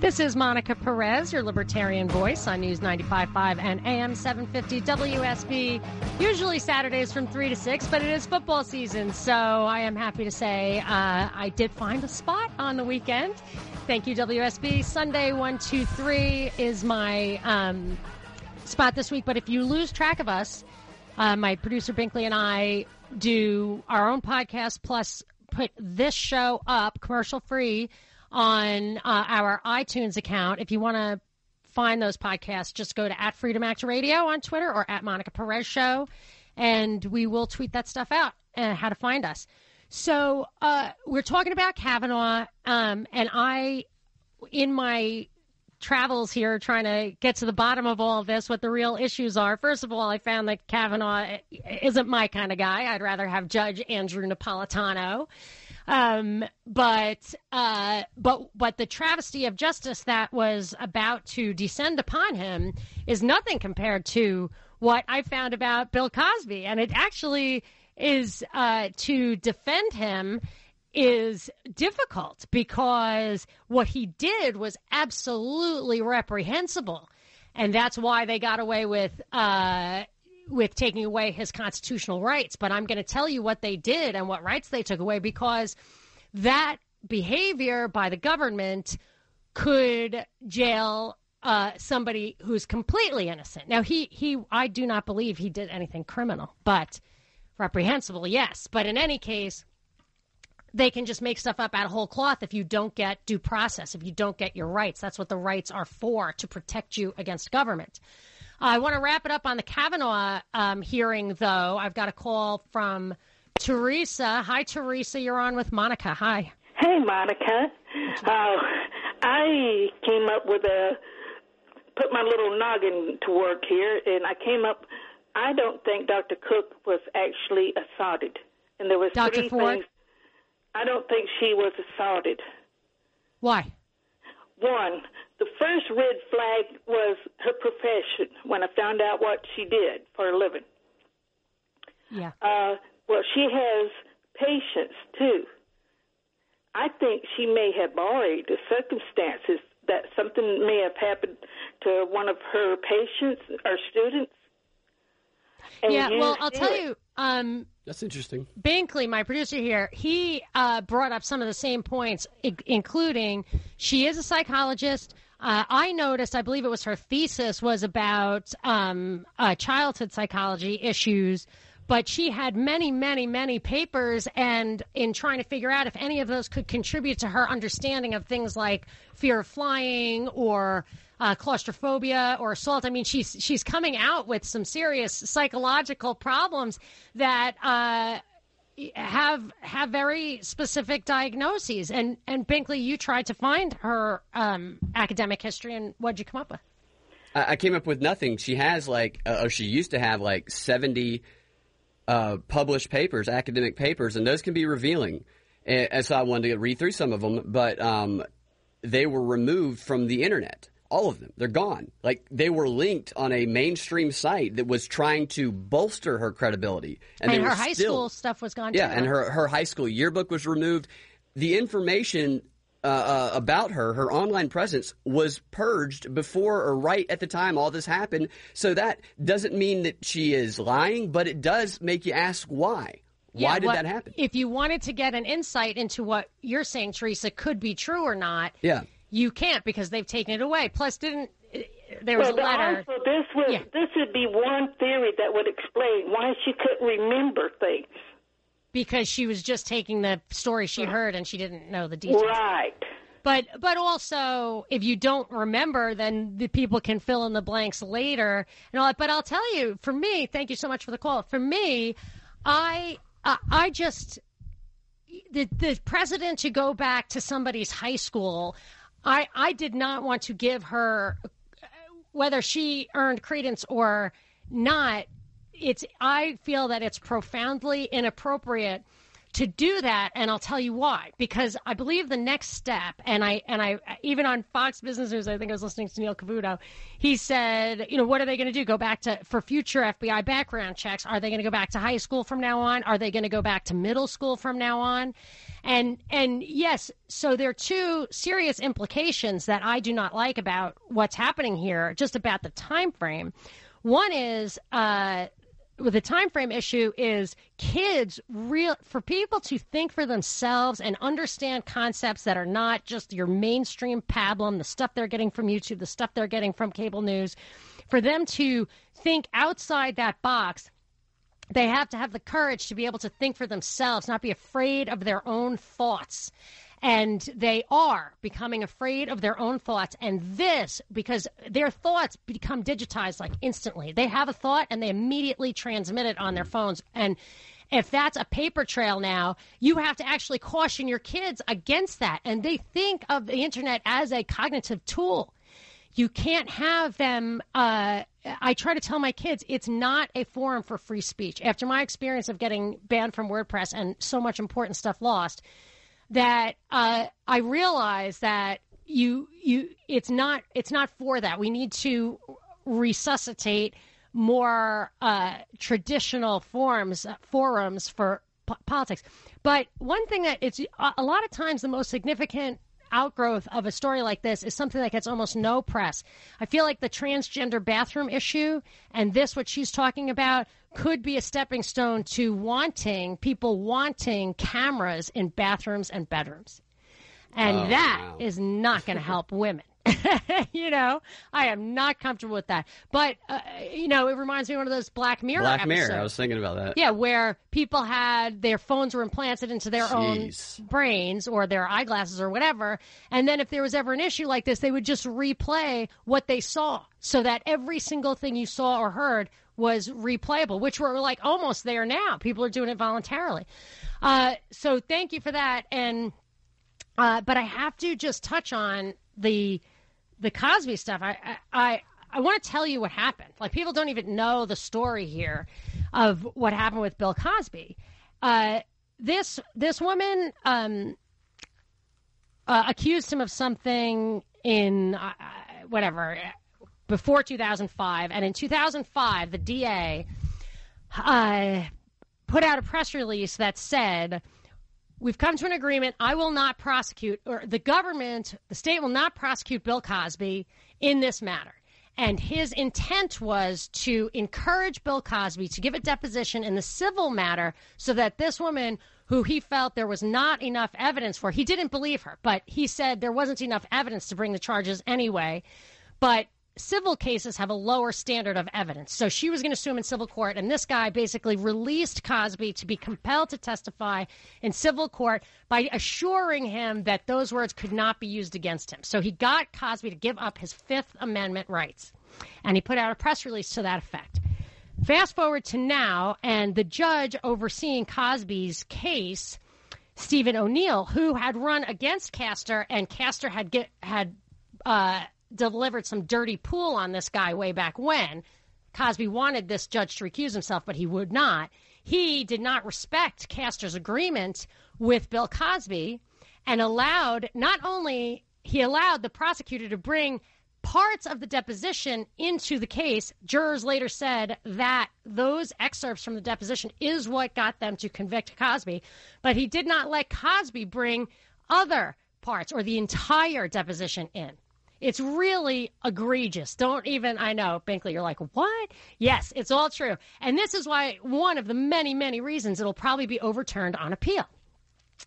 This is Monica Perez, your libertarian voice on News 95.5 and AM 750 WSB. Usually Saturdays from 3 to 6, but it is football season, so I am happy to say uh, I did find a spot on the weekend. Thank you, WSB. Sunday 123 is my um, spot this week, but if you lose track of us, uh, my producer Binkley and I do our own podcast plus put this show up commercial free on uh, our iTunes account. If you want to find those podcasts, just go to at Freedom Act Radio on Twitter or at Monica Perez Show, and we will tweet that stuff out and how to find us. So uh, we're talking about Kavanaugh, um, and I, in my travels here trying to get to the bottom of all of this, what the real issues are. First of all, I found that Kavanaugh isn't my kind of guy. I'd rather have Judge Andrew Napolitano. Um, but uh, but but the travesty of justice that was about to descend upon him is nothing compared to what I found about Bill Cosby, and it actually is uh, to defend him is difficult because what he did was absolutely reprehensible, and that's why they got away with uh, with taking away his constitutional rights. But I'm going to tell you what they did and what rights they took away because that behavior by the government could jail uh, somebody who's completely innocent. Now, he, he, I do not believe he did anything criminal, but reprehensible, yes. But in any case, they can just make stuff up out of whole cloth if you don't get due process, if you don't get your rights. That's what the rights are for, to protect you against government. I want to wrap it up on the Kavanaugh um, hearing, though. I've got a call from Teresa. Hi, Teresa. You're on with Monica. Hi. Hey, Monica. Uh, I came up with a put my little noggin to work here, and I came up. I don't think Dr. Cook was actually assaulted, and there was Dr. three Ford? things. I don't think she was assaulted. Why? One, the first red flag was her profession when I found out what she did for a living. Yeah. Uh, well, she has patience too. I think she may have borrowed the circumstances that something may have happened to one of her patients or students. and yeah, well, I'll tell it. you, um, That's interesting. Binkley, my producer here, he uh, brought up some of the same points, I- including she is a psychologist. Uh, I noticed, I believe it was her thesis was about um, uh, childhood psychology issues, but she had many, many, many papers, and in trying to figure out if any of those could contribute to her understanding of things like fear of flying or uh, claustrophobia or assault. I mean, she's she's coming out with some serious psychological problems that uh, have have very specific diagnoses. And and Binkley, you tried to find her um, academic history, and what'd you come up with? I, I came up with nothing. She has like, uh, or she used to have like 70 uh, published papers, academic papers, and those can be revealing. And, and so I wanted to read through some of them, but um, they were removed from the internet. All of them. They're gone. Like they were linked on a mainstream site that was trying to bolster her credibility. And, they her high still- school stuff was gone yeah, too. and her her high school yearbook was removed. The information uh, uh, about her, her online presence, was purged before or right at the time all this happened. So that doesn't mean that she is lying, but it does make you ask why. Why did what- that happen? If you wanted to get an insight into what you're saying, Teresa, could be true or not, Yeah. You can't because they've taken it away. Plus, didn't there was well, a letter? Also, this was this would be one theory that would explain why she couldn't remember things. because she was just taking the story she heard and she didn't know the details. Right. But but also, if you don't remember, then the people can fill in the blanks later and all that. But I'll tell you, for me, thank you so much for the call. For me, I uh, I just the the president to go back to somebody's high school. I I did not want to give her uh, whether she earned credence or not. It's I feel that it's profoundly inappropriate to do that and I'll tell you why. Because I believe the next step and I and I even on Fox Business News I think I was listening to Neil Cavuto he said you know what are they going to do? Go back to for future FBI background checks are they going to go back to high school from now on? Are they going to go back to middle school from now on? And and yes so there are two serious implications that I do not like about what's happening here just about the time frame one is uh, the time frame issue is kids real for people to think for themselves and understand concepts that are not just your mainstream pablum the stuff they're getting from youtube the stuff they're getting from cable news for them to think outside that box they have to have the courage to be able to think for themselves not be afraid of their own thoughts and they are becoming afraid of their own thoughts and this because their thoughts become digitized like instantly they have a thought and they immediately transmit it on their phones and if that's a paper trail now, you have to actually caution your kids against that. And they think of the internet as a cognitive tool. You can't have them. Uh, I try to tell my kids it's not a forum for free speech. After my experience of getting banned from WordPress and so much important stuff lost, that uh, I realize that you you it's not it's not for that. We need to resuscitate more uh, traditional forms forums for p- politics. But one thing that it's a lot of times the most significant outgrowth of a story like this is something that gets almost no press. I feel like the transgender bathroom issue and this, what she's talking about, could be a stepping stone to wanting people wanting cameras in bathrooms and bedrooms. And Oh, that wow. is not going to help women. you know, I am not comfortable with that. But, uh, you know, it reminds me of one of those Black Mirror Black Mirror. I was thinking about that. Yeah, where people had their phones were implanted into their Jeez. own brains or their eyeglasses or whatever. And then if there was ever an issue like this, they would just replay what they saw so that every single thing you saw or heard was replayable, which we're like almost there now. People are doing it voluntarily. Uh, so thank you for that. And uh, but I have to just touch on the the Cosby stuff. I I I, want to tell you what happened. Like people don't even know the story here of what happened with Bill Cosby. Uh, this this woman um, uh, accused him of something in uh, whatever before 2005, and in 2005, the DA uh, put out a press release that said. We've come to an agreement. I will not prosecute, or the government, the state will not prosecute Bill Cosby in this matter. And his intent was to encourage Bill Cosby to give a deposition in the civil matter so that this woman, who he felt there was not enough evidence for, he didn't believe her, but he said there wasn't enough evidence to bring the charges anyway. But civil cases have a lower standard of evidence. So she was going to sue him in civil court, and this guy basically released Cosby to be compelled to testify in civil court by assuring him that those words could not be used against him. So he got Cosby to give up his Fifth Amendment rights, and he put out a press release to that effect. Fast forward to now, and the judge overseeing Cosby's case, Stephen O'Neill, who had run against Castor, and Castor had get, had uh, delivered some dirty pool on this guy way back when. Cosby wanted this judge to recuse himself, but he would not. He did not respect Castor's agreement with Bill Cosby and allowed not only he allowed the prosecutor to bring parts of the deposition into the case. Jurors later said that those excerpts from the deposition is what got them to convict Cosby, but he did not let Cosby bring other parts or the entire deposition in. It's really egregious. Don't even, I know, Binkley, you're like, what? Yes, it's all true. And this is why one of the many, many reasons it'll probably be overturned on appeal.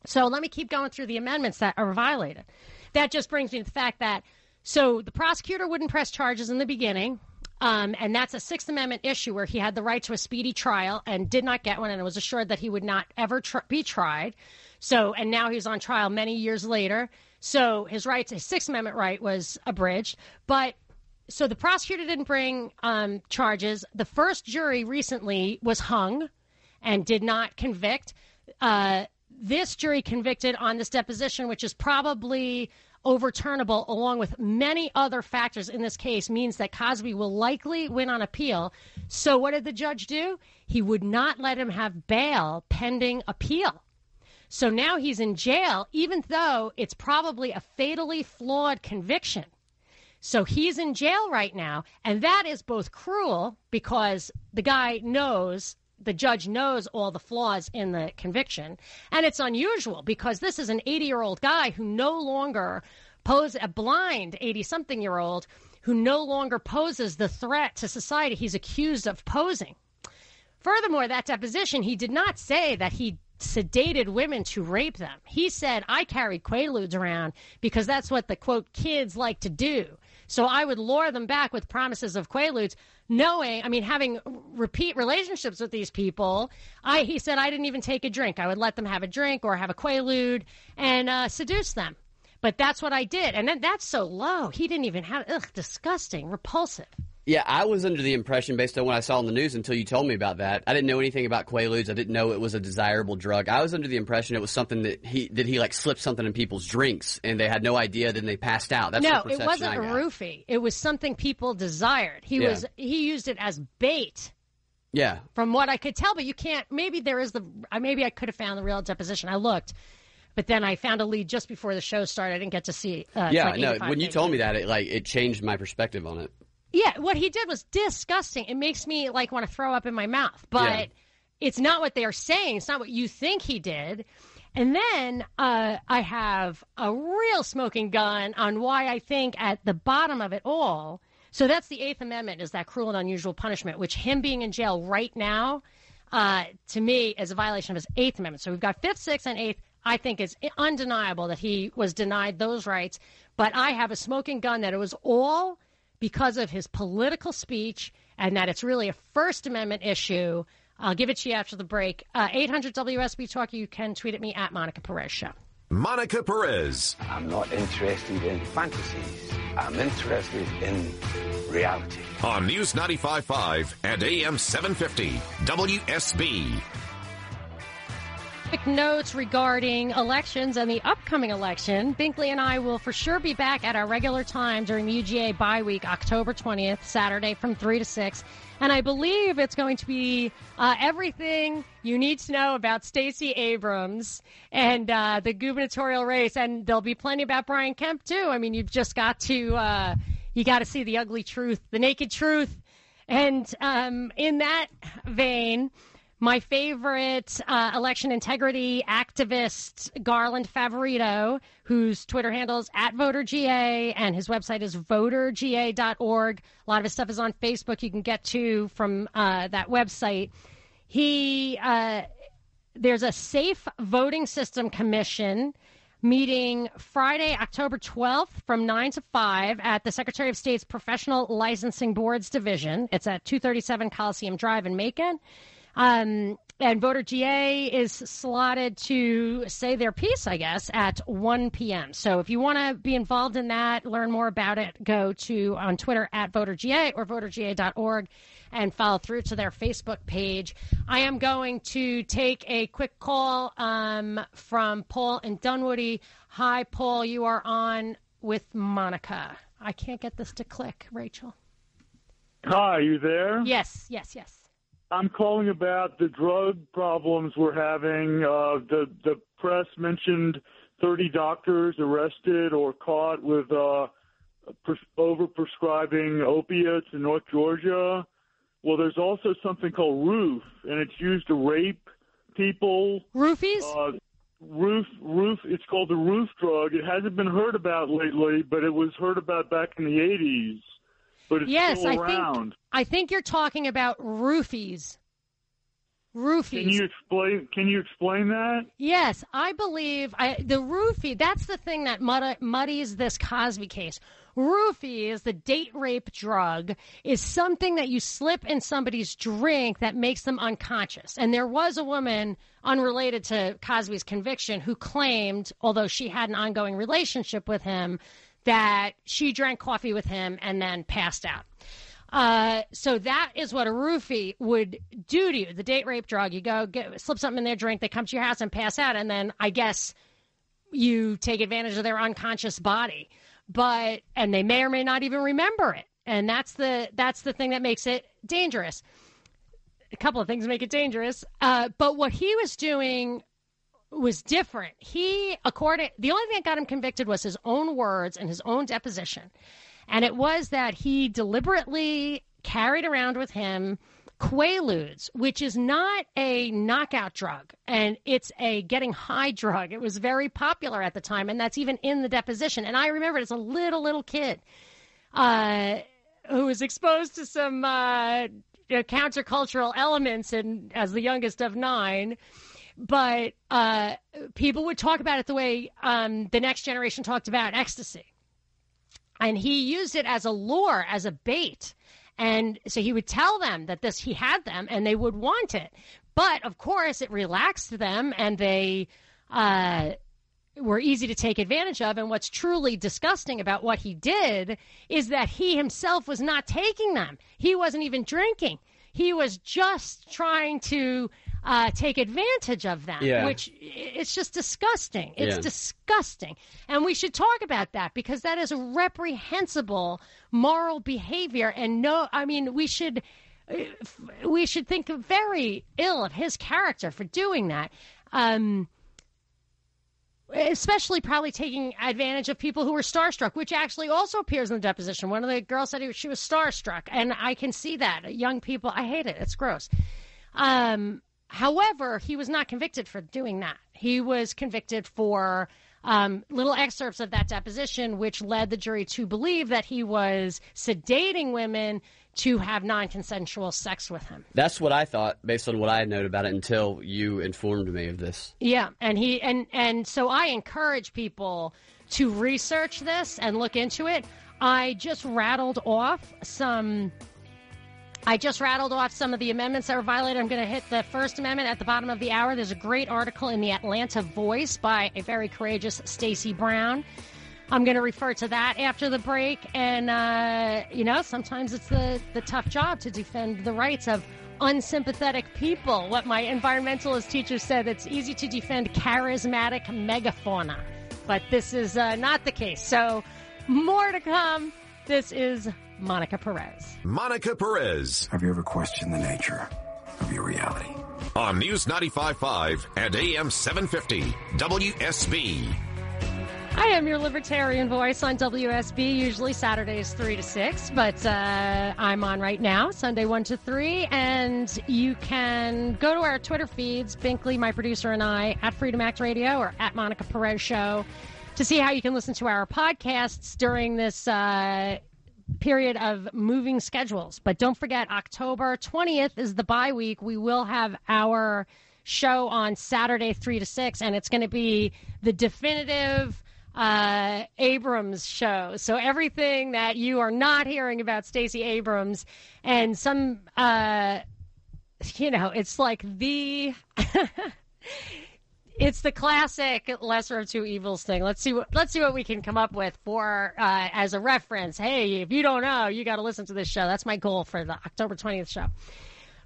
So let me keep going through the amendments that are violated. That just brings me to the fact that so the prosecutor wouldn't press charges in the beginning, um, and that's a Sixth Amendment issue where he had the right to a speedy trial and did not get one, and was assured that he would not ever tr- be tried. So, and now he's on trial many years later. So his rights, his Sixth Amendment right, was abridged. But so the prosecutor didn't bring um, charges. The first jury recently was hung and did not convict. Uh, this jury convicted on this deposition, which is probably overturnable, along with many other factors in this case, means that Cosby will likely win on appeal. So, what did the judge do? He would not let him have bail pending appeal. So now he's in jail, even though it's probably a fatally flawed conviction. So he's in jail right now, and that is both cruel because the guy knows, the judge knows all the flaws in the conviction, and it's unusual because this is an 80 year old guy who no longer poses a blind 80 something year old who no longer poses the threat to society he's accused of posing. Furthermore, that deposition, he did not say that he sedated women to rape them. He said, I carried Quaaludes around because that's what the quote kids like to do. So I would lure them back with promises of Quaaludes, knowing, I mean, having repeat relationships with these people. I, he said, I didn't even take a drink. I would let them have a drink or have a Quaalude and uh, seduce them. But that's what I did. And then that's so low. He didn't even have, ugh, disgusting, repulsive. Yeah, I was under the impression, based on what I saw on the news until you told me about that. I didn't know anything about Quaaludes. I didn't know it was a desirable drug. I was under the impression it was something that he that he like slipped something in people's drinks and they had no idea. Then they passed out. That's no, the it wasn't a roofie. It was something people desired. He Yeah. was he used it as bait. Yeah, from what I could tell. But you can't. Maybe there is the. Maybe I could have found the real deposition. I looked, but then I found a lead just before the show started. I didn't get to see. Uh, yeah. like no, when you told me that, it like it changed my perspective on it. Yeah, what he did was disgusting. It makes me like want to throw up in my mouth. But Yeah. it's not what they are saying. It's not what you think he did. And then uh, I have a real smoking gun on why I think at the bottom of it all. So that's the Eighth Amendment is that cruel and unusual punishment, which him being in jail right now, uh, to me, is a violation of his Eighth Amendment. So we've got Fifth, Sixth, and Eighth. I think it's undeniable that he was denied those rights. But I have a smoking gun that it was all because of his political speech and that it's really a First Amendment issue. I'll give it to you after the break. Uh, 800 WSB Talk. You can tweet at me at Monica Perez Show. Monica Perez. I'm not interested in fantasies. I'm interested in reality. On News 95.5 and AM 750, WSB. Quick notes regarding elections and the upcoming election. Binkley and I will for sure be back at our regular time during the UGA bye week, October 20th, Saturday from 3 to 6. And I believe it's going to be uh, everything you need to know about Stacey Abrams and uh, the gubernatorial race. And there'll be plenty about Brian Kemp, too. I mean, you've just got to, uh, you got to see the ugly truth, the naked truth. And um, in that vein, my favorite uh, election integrity activist, Garland Favorito, whose Twitter handle is at VoterGA and his website is voterga.org. A lot of his stuff is on Facebook. You can get to from uh, that website. He uh, there's a Safe Voting System Commission meeting Friday, October 12th from 9 to 5 at the Secretary of State's Professional Licensing Boards Division. It's at 237 Coliseum Drive in Macon. Um, and Voter GA is slotted to say their piece, I guess, at 1 p.m. So if you want to be involved in that, learn more about it, go to on Twitter at VoterGA or voterga.org and follow through to their Facebook page. I am going to take a quick call um, from Paul and Dunwoody. Hi, Paul. You are on with Monica. I can't get this to click, Rachel. Hi, are you there? Yes, yes, yes. I'm calling about the drug problems we're having. Uh, the the press mentioned 30 doctors arrested or caught with uh, pres- overprescribing opiates in North Georgia. Well, there's also something called roof, and it's used to rape people. Roofies? Uh, roof, roof. It's called the roof drug. It hasn't been heard about lately, but it was heard about back in the 80s. But it's yes, I think I think you're talking about roofies. Roofies. Can you explain? Can you explain that? Yes, I believe I, the roofie. That's the thing that mud, muddies this Cosby case. Roofie is the date rape drug, is something that you slip in somebody's drink that makes them unconscious. And there was a woman unrelated to Cosby's conviction who claimed, although she had an ongoing relationship with him, that she drank coffee with him and then passed out. Uh, so that is what a roofie would do to you. The date rape drug. You go get slip something in their drink. They come to your house and pass out, and then I guess you take advantage of their unconscious body. But and they may or may not even remember it. And that's the that's the thing that makes it dangerous. A couple of things make it dangerous. Uh, but what he was doing was different. He, according, the only thing that got him convicted was his own words and his own deposition. And it was that he deliberately carried around with him Quaaludes, which is not a knockout drug, and it's a getting high drug. It was very popular at the time, and that's even in the deposition. And I remember it as a little, little kid uh, who was exposed to some uh, countercultural elements and as the youngest of nine but uh, people would talk about it the way um, the next generation talked about ecstasy. And he used it as a lure, as a bait. And so he would tell them that this he had them and they would want it. But of course, it relaxed them and they uh, were easy to take advantage of. And what's truly disgusting about what he did is that he himself was not taking them, he wasn't even drinking. He was just trying to uh, take advantage of them, Yeah. which it's just disgusting. It's Yeah. disgusting. And we should talk about that because that is a reprehensible moral behavior. And no, I mean, we should. uh, We should think very ill of his character for doing that. Um, especially probably taking advantage of people who were starstruck, which actually also appears in the deposition. One of the girls said he, she was starstruck, and I can see that. Young people, I hate it. It's gross. Um, however, he was not convicted for doing that. He was convicted for um, little excerpts of that deposition, which led the jury to believe that he was sedating women to have non consensual sex with him. That's what I thought based on what I had known about it until you informed me of this. Yeah, and he and and so I encourage people to research this and look into it. I just rattled off some I just rattled off some of the amendments that were violated. I'm going to hit the First Amendment at the bottom of the hour. There's a great article in the Atlanta Voice by a very courageous Stacey Brown. I'm going to refer to that after the break. And, uh, you know, sometimes it's the, the tough job to defend the rights of unsympathetic people. What my environmentalist teacher said, it's easy to defend charismatic megafauna. But this is uh, not the case. So, more to come. This is Monica Perez. Monica Perez. Have you ever questioned the nature of your reality? On News 95.5 and AM 750, WSB. I am your libertarian voice on WSB, usually Saturdays 3 to 6, but uh, I'm on right now, Sunday 1 to 3. And you can go to our Twitter feeds, Binkley, my producer, and I, at Freedom Act Radio or at Monica Perez Show, to see how you can listen to our podcasts during this. Uh, period of moving schedules. But don't forget, October 20th is the bye week. We will have our show on Saturday, 3 to 6, and it's going to be the definitive uh, Abrams show. So everything that you are not hearing about Stacey Abrams and some, uh, you know, it's like the. it's the classic lesser of two evils thing. Let's see what let's see what we can come up with for uh, as a reference. Hey, if you don't know, you got to listen to this show. That's my goal for the October twentieth show.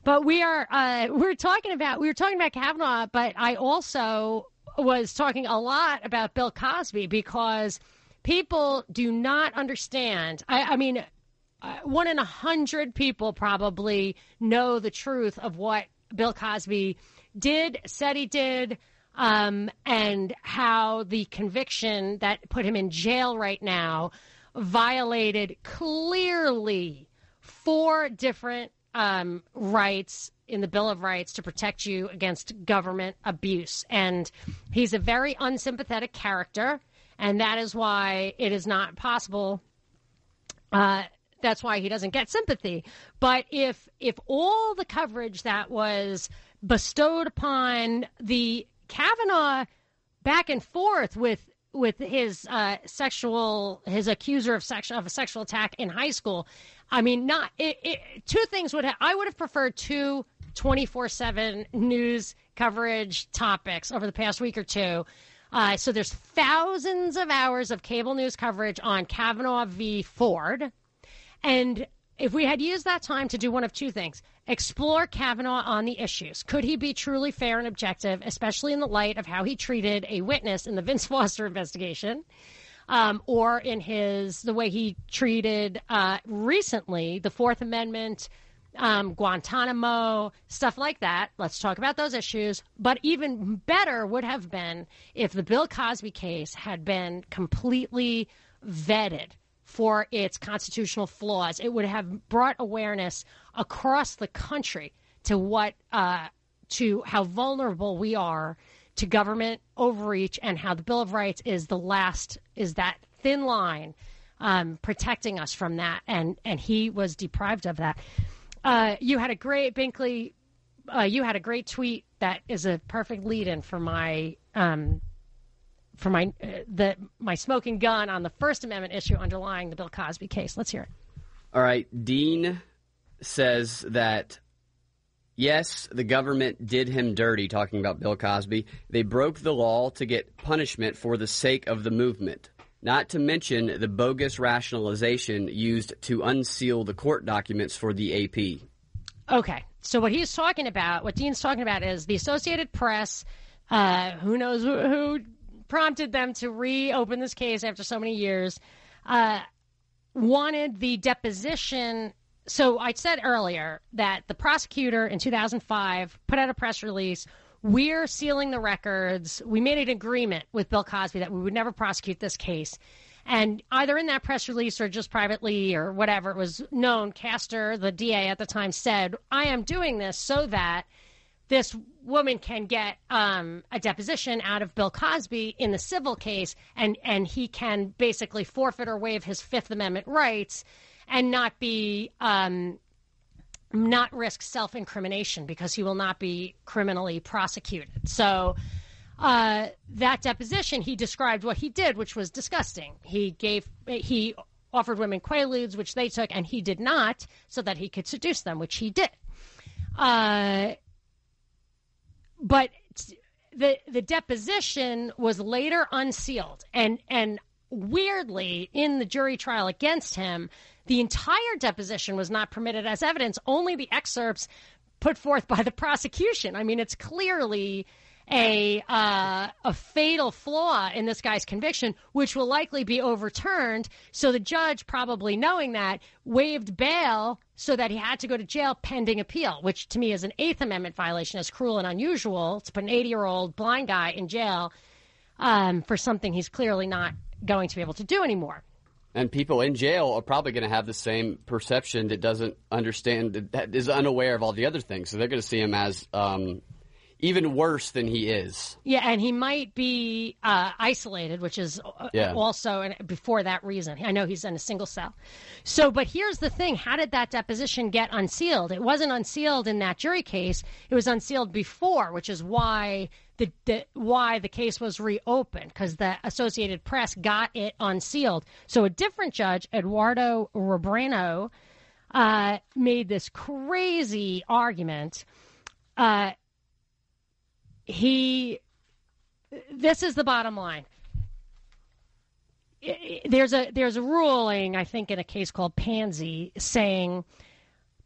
But we are uh, we're talking about we were talking about Kavanaugh, but I also was talking a lot about Bill Cosby because people do not understand. I, I mean, uh, one in a hundred people probably know the truth of what Bill Cosby did, said he did, um, and how the conviction that put him in jail right now violated clearly four different um, rights in the Bill of Rights to protect you against government abuse. And he's a very unsympathetic character, and that is why it is not possible. Uh, that's why he doesn't get sympathy. But if if all the coverage that was bestowed upon the Kavanaugh back and forth with with his uh, sexual his accuser of sexual of a sexual attack in high school. I mean, not it, it, two things would ha- I would have preferred two 24/7 news coverage topics over the past week or two. Uh, so there's thousands of hours of cable news coverage on Kavanaugh v. Ford, and if we had used that time to do one of two things explore Kavanaugh on the issues. Could he be truly fair and objective, especially in the light of how he treated a witness in the Vince Foster investigation? Um, or in his the way he treated uh, recently the Fourth Amendment um, Guantanamo, stuff like that. Let's talk about those issues. But even better would have been if the Bill Cosby case had been completely vetted for its constitutional flaws. It would have brought awareness across the country to what uh, to how vulnerable we are to government overreach and how the Bill of Rights is the last is that thin line um, protecting us from that, and and he was deprived of that. Uh, you had a great Binkley. Uh, you had a great tweet that is a perfect lead-in for my um, for my uh, the my smoking gun on the First Amendment issue underlying the Bill Cosby case. Let's hear it. All right, Dean says that yes, the government did him dirty. Talking about Bill Cosby, they broke the law to get punishment for the sake of the movement. Not to mention the bogus rationalization used to unseal the court documents for the AP. Okay. So what he's talking about, what Dean's talking about, is the Associated Press. Uh, who knows who, prompted them to reopen this case after so many years? Uh, wanted the deposition. So I said earlier that the prosecutor in 2005 put out a press release we're sealing the records. We made an agreement with Bill Cosby that we would never prosecute this case. And either in that press release or just privately or whatever it was known, Castor, the DA at the time, said, I am doing this so that this woman can get um, a deposition out of Bill Cosby in the civil case, and, and he can basically forfeit or waive his Fifth Amendment rights and not be um, not risk self incrimination because he will not be criminally prosecuted. So, uh, that deposition, he described what he did, which was disgusting. He gave, he offered women quaaludes, which they took, and he did not, so that he could seduce them, which he did. Uh, but the the deposition was later unsealed, and and weirdly, in the jury trial against him, the entire deposition was not permitted as evidence, only the excerpts put forth by the prosecution. I mean, it's clearly a uh, a fatal flaw in this guy's conviction, which will likely be overturned. So the judge, probably knowing that, waived bail so that he had to go to jail pending appeal, which to me is an Eighth Amendment violation, as cruel and unusual to put an 80 year old blind guy in jail um, for something he's clearly not going to be able to do anymore. And people in jail are probably going to have the same perception that doesn't understand, that is unaware of all the other things. So they're going to see him as um, even worse than he is. Yeah, and he might be uh, isolated, which is uh, Yeah. also and before that reason. I know he's in a single cell. So, but here's the thing: how did that deposition get unsealed? It wasn't unsealed in that jury case. It was unsealed before, which is why the, the why the case was reopened because the Associated Press got it unsealed. So, a different judge, Eduardo Robreno, uh, made this crazy argument. Uh, he this is the bottom line there's a there's a ruling i think in a case called pansy saying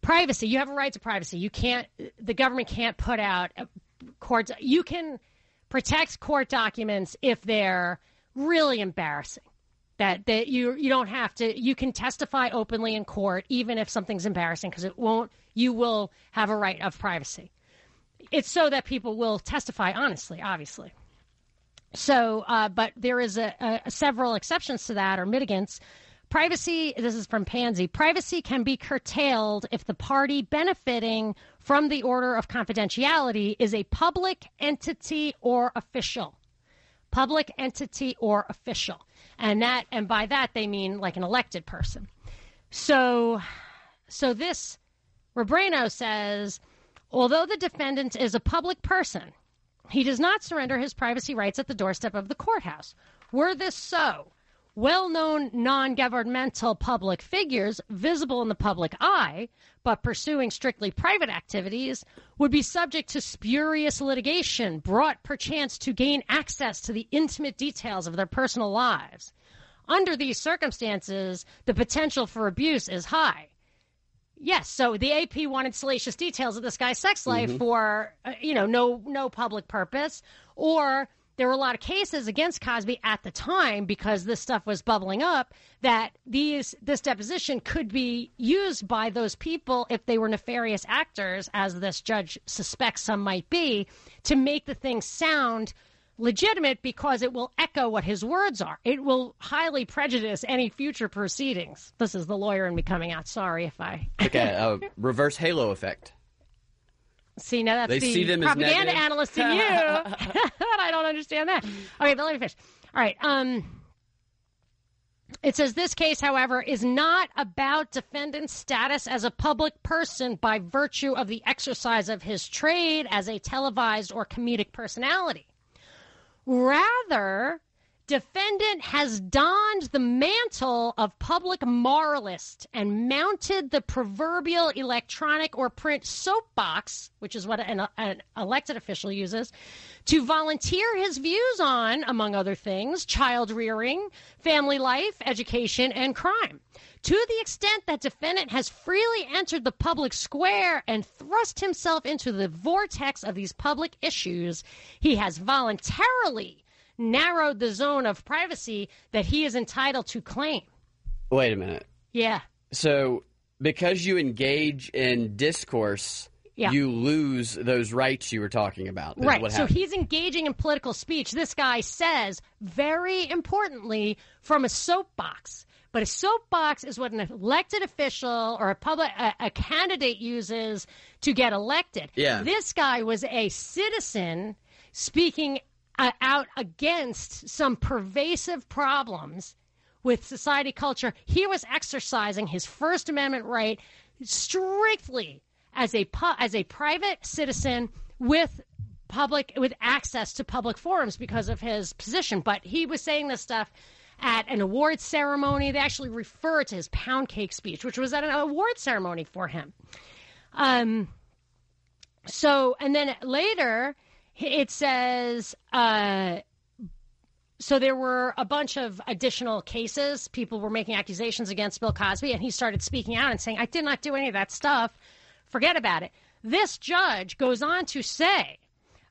privacy you have a right to privacy you can't the government can't put out court you can protect court documents if they're really embarrassing that that you you don't have to you can testify openly in court even if something's embarrassing because it won't you will have a right of privacy it's so that people will testify honestly, obviously. So, uh, but there is a, a, several exceptions to that or mitigants. Privacy, this is from Pansy, privacy can be curtailed if the party benefiting from the order of confidentiality is a public entity or official. Public entity or official. And that, and by that they mean like an elected person. So, so this, Robreno says, Although the defendant is a public person, he does not surrender his privacy rights at the doorstep of the courthouse. Were this so, well known non governmental public figures visible in the public eye, but pursuing strictly private activities, would be subject to spurious litigation brought perchance to gain access to the intimate details of their personal lives. Under these circumstances, the potential for abuse is high. Yes, so the AP wanted salacious details of this guy's sex life Mhm. for uh, you know no no public purpose, or there were a lot of cases against Cosby at the time because this stuff was bubbling up that these this deposition could be used by those people if they were nefarious actors, as this judge suspects some might be, to make the thing sound legitimate because it will echo what his words are. It will highly prejudice any future proceedings. This is the lawyer in me coming out. Sorry if I okay, a uh, reverse halo effect. See, now that's They the see them propaganda analyst in you. I don't understand that. Okay, but let me finish. All right. Um, it says this case, however, is not about defendant's status as a public person by virtue of the exercise of his trade as a televised or comedic personality. Rather, defendant has donned the mantle of public moralist and mounted the proverbial electronic or print soapbox, which is what an, an elected official uses, to volunteer his views on, among other things, child rearing, family life, education, and crime. To the extent that defendant has freely entered the public square and thrust himself into the vortex of these public issues, he has voluntarily narrowed the zone of privacy that he is entitled to claim. Wait a minute. Yeah. So, because you engage in discourse, Yeah. you lose those rights you were talking about. Right. So he's engaging in political speech. This guy says, very importantly, from a soapbox. But a soapbox is what an elected official or a public a, a candidate uses to get elected. Yeah. This guy was a citizen speaking uh, out against some pervasive problems with society culture. He was exercising his First Amendment right strictly as a pu- as a private citizen with public with access to public forums because of his position. But he was saying this stuff at an award ceremony. They actually refer to his pound cake speech, which was at an award ceremony for him. Um. So, and then later it says. Uh, so there were a bunch of additional cases. People were making accusations against Bill Cosby, and he started speaking out and saying, "I did not do any of that stuff. Forget about it." This judge goes on to say,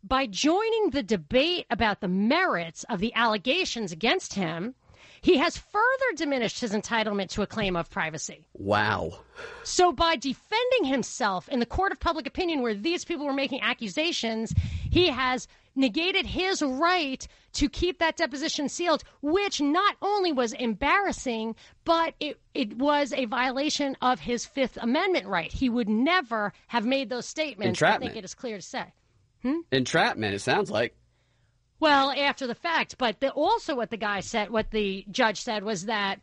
by joining the debate about the merits of the allegations against him, he has further diminished his entitlement to a claim of privacy. Wow. So, by defending himself in the court of public opinion where these people were making accusations, he has negated his right to keep that deposition sealed, which not only was embarrassing, but it, it was a violation of his Fifth Amendment right. He would never have made those statements. I Entrapment. think it is clear to say. Hmm? Entrapment, it sounds like. Well, after the fact, but the, also what the guy said, what the judge said was that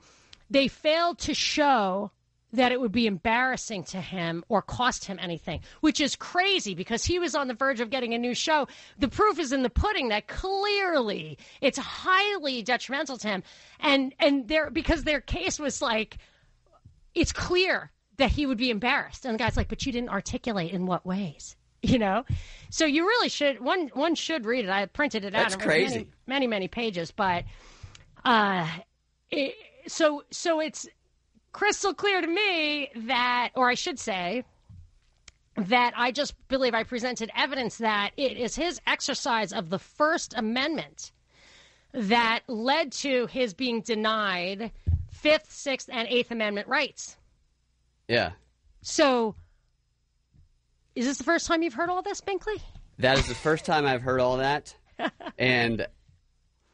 they failed to show that it would be embarrassing to him or cost him anything, which is crazy because he was on the verge of getting a new show. The proof is in the pudding that clearly it's highly detrimental to him, and and their because their case was like it's clear that he would be embarrassed, and the guy's like, but you didn't articulate in what ways. You know, so you really should one one should read it. I printed it That's out. It was many- crazy. many many pages, but uh, it, so so it's crystal clear to me that, or I should say, that I just believe I presented evidence that it is his exercise of the First Amendment that led to his being denied Fifth, Sixth, and Eighth Amendment rights. Yeah. So, is this the first time you've heard all this, Binkley? That is the first time I've heard all that. and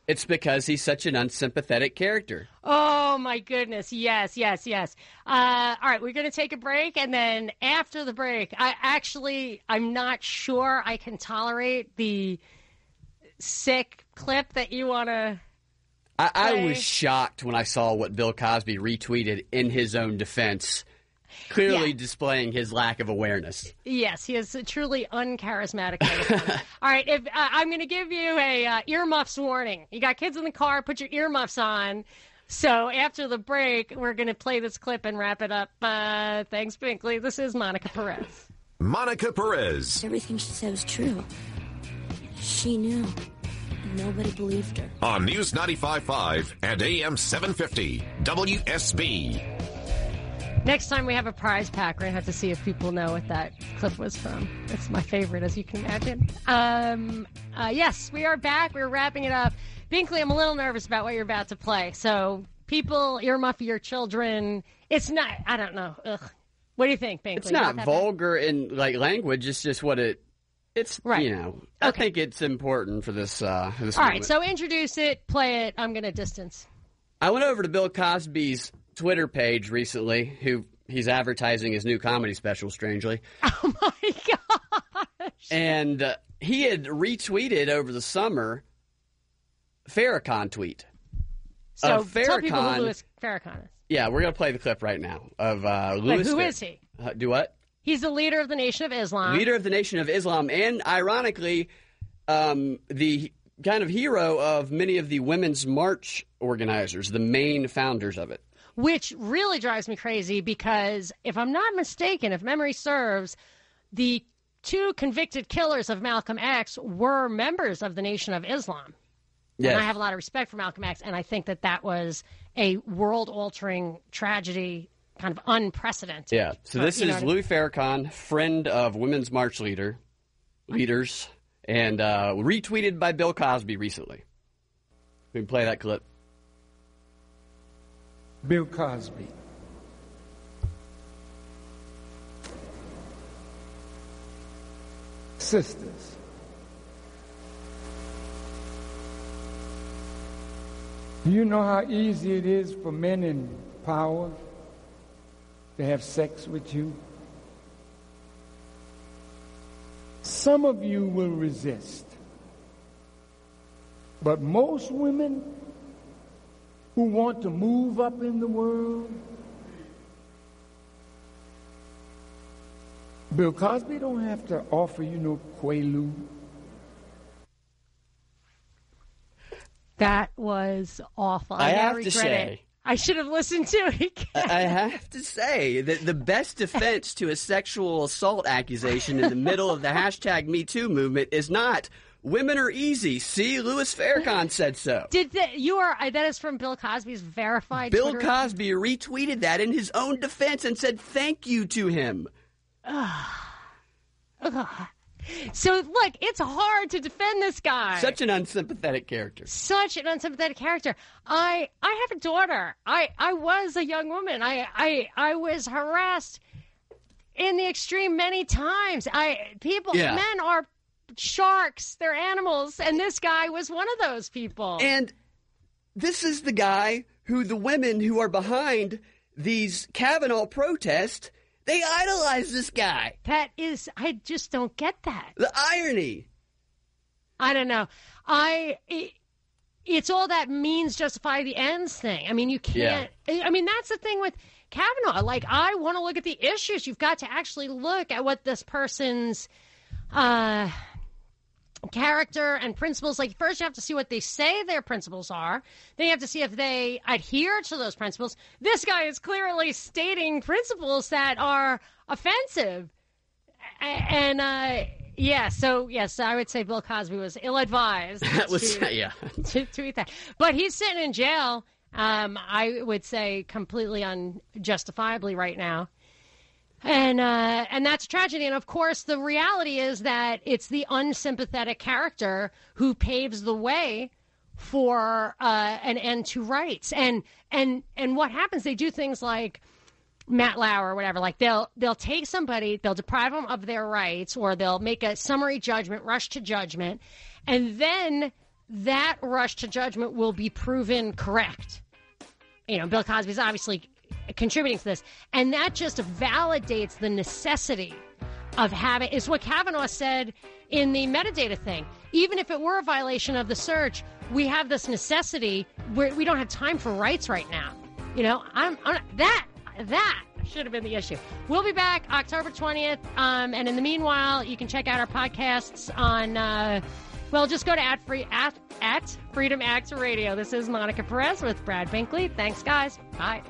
it's because he's such an unsympathetic character. Oh my goodness! Yes, yes, yes. Uh, all right, we're going to take a break, and then after the break, I actually I'm not sure I can tolerate the sick clip that you want to. I, I was shocked when I saw what Bill Cosby retweeted in his own defense, clearly Yeah. displaying his lack of awareness. Yes, he is a truly uncharismatic. All right, if uh, I'm going to give you a uh, earmuffs warning. You got kids in the car, put your earmuffs on. So after the break, we're going to play this clip and wrap it up. Uh, thanks, Binkley. This is Monica Perez. Monica Perez Everything she said was true. She knew. Nobody believed her. on News 95.5 and AM 750 WSB. Next time we have a prize pack, we're going to have to see if people know what that clip was from. It's my favorite, as you can imagine. Um, uh, yes, we are back. We're wrapping it up. Binkley, I'm a little nervous about what you're about to play. So, people, earmuff your children. It's not. I don't know. Ugh. What do you think, Binkley? It's not vulgar in like language. It's just what it. It's Right. you know. I Okay. think it's important for this. Uh, this All right, so introduce it, play it. I'm going to distance. I went over to Bill Cosby's Twitter page recently. Who he's advertising his new comedy special. Strangely, Oh my gosh. and uh, he had retweeted over the summer Farrakhan tweet. So Uh, tell people who Louis Farrakhan is. Yeah, we're gonna play the clip right now of uh, Wait, Louis. who Farrakhan. is he? Uh, do what? He's the leader of the Nation of Islam. leader of the Nation of Islam, and ironically, um, the kind of hero of many of the Women's March organizers, the main founders of it. Which really drives me crazy because if I'm not mistaken, if memory serves, the two convicted killers of Malcolm X were members of the Nation of Islam. Yes. And I have a lot of respect for Malcolm X, and I think that that was a world altering tragedy, kind of unprecedented. Yeah. So this is what I mean? Louis Farrakhan, friend of Women's March leader, leaders, and uh, retweeted by Bill Cosby recently. We can play that clip. Bill Cosby. Sisters. Do you know how easy it is for men in power to have sex with you? Some of you will resist. But most women who want to move up in the world, Bill Cosby don't have to offer you no quaalude. That was awful. I now have to say- it. I should have listened to it again. I I have to say that the best defense to a sexual assault accusation in the middle of the hashtag Me Too movement is not women are easy. See, Louis Farrakhan said so. Did that, you are uh, that is from Bill Cosby's verified Bill Twitter Cosby retweeted that in his own defense and said thank you to him. Ugh. So look, it's hard to defend this guy. Such an unsympathetic character. Such an unsympathetic character. I I have a daughter. I I was a young woman. I I I was harassed in the extreme many times. I people Yeah. men are sharks. They're animals, and this guy was one of those people. And this is the guy who the women who are behind these Kavanaugh protests, they idolize this guy. that is, I just don't get that. The irony. I don't know. I it, it's all that means justify the ends thing. I mean, you can't. I mean, that's the thing with Kavanaugh. Like, I want to look at the issues. You've got to actually look at what this person's uh, character and principles. Like, first you have to see what they say their principles are. Then you have to see if they adhere to those principles. This guy is clearly stating principles that are offensive. And uh, yeah, so yes, I would say Bill Cosby was ill-advised. That was to, yeah. to tweet that, but he's sitting in jail. Um, I would say completely unjustifiably right now, and uh, and that's tragedy. And of course, the reality is that it's the unsympathetic character who paves the way for uh, an end to rights. And and and what happens? They do things like Matt Lauer or whatever. Like they'll they'll take somebody, they'll deprive them of their rights, or they'll make a summary judgment, rush to judgment, and then that rush to judgment will be proven correct. You know, Bill Cosby's obviously contributing to this, and that just validates the necessity of having is what Kavanaugh said in the metadata thing. Even if it were a violation of the search, we have this necessity where we don't have time for rights right now. You know, I'm, I'm that that should have been the issue. We'll be back October 20th, um, and in the meanwhile, you can check out our podcasts on. Uh, well, just go to at free at at Freedom Acts Radio. This is Monica Perez with Brad Binkley. Thanks, guys. Bye.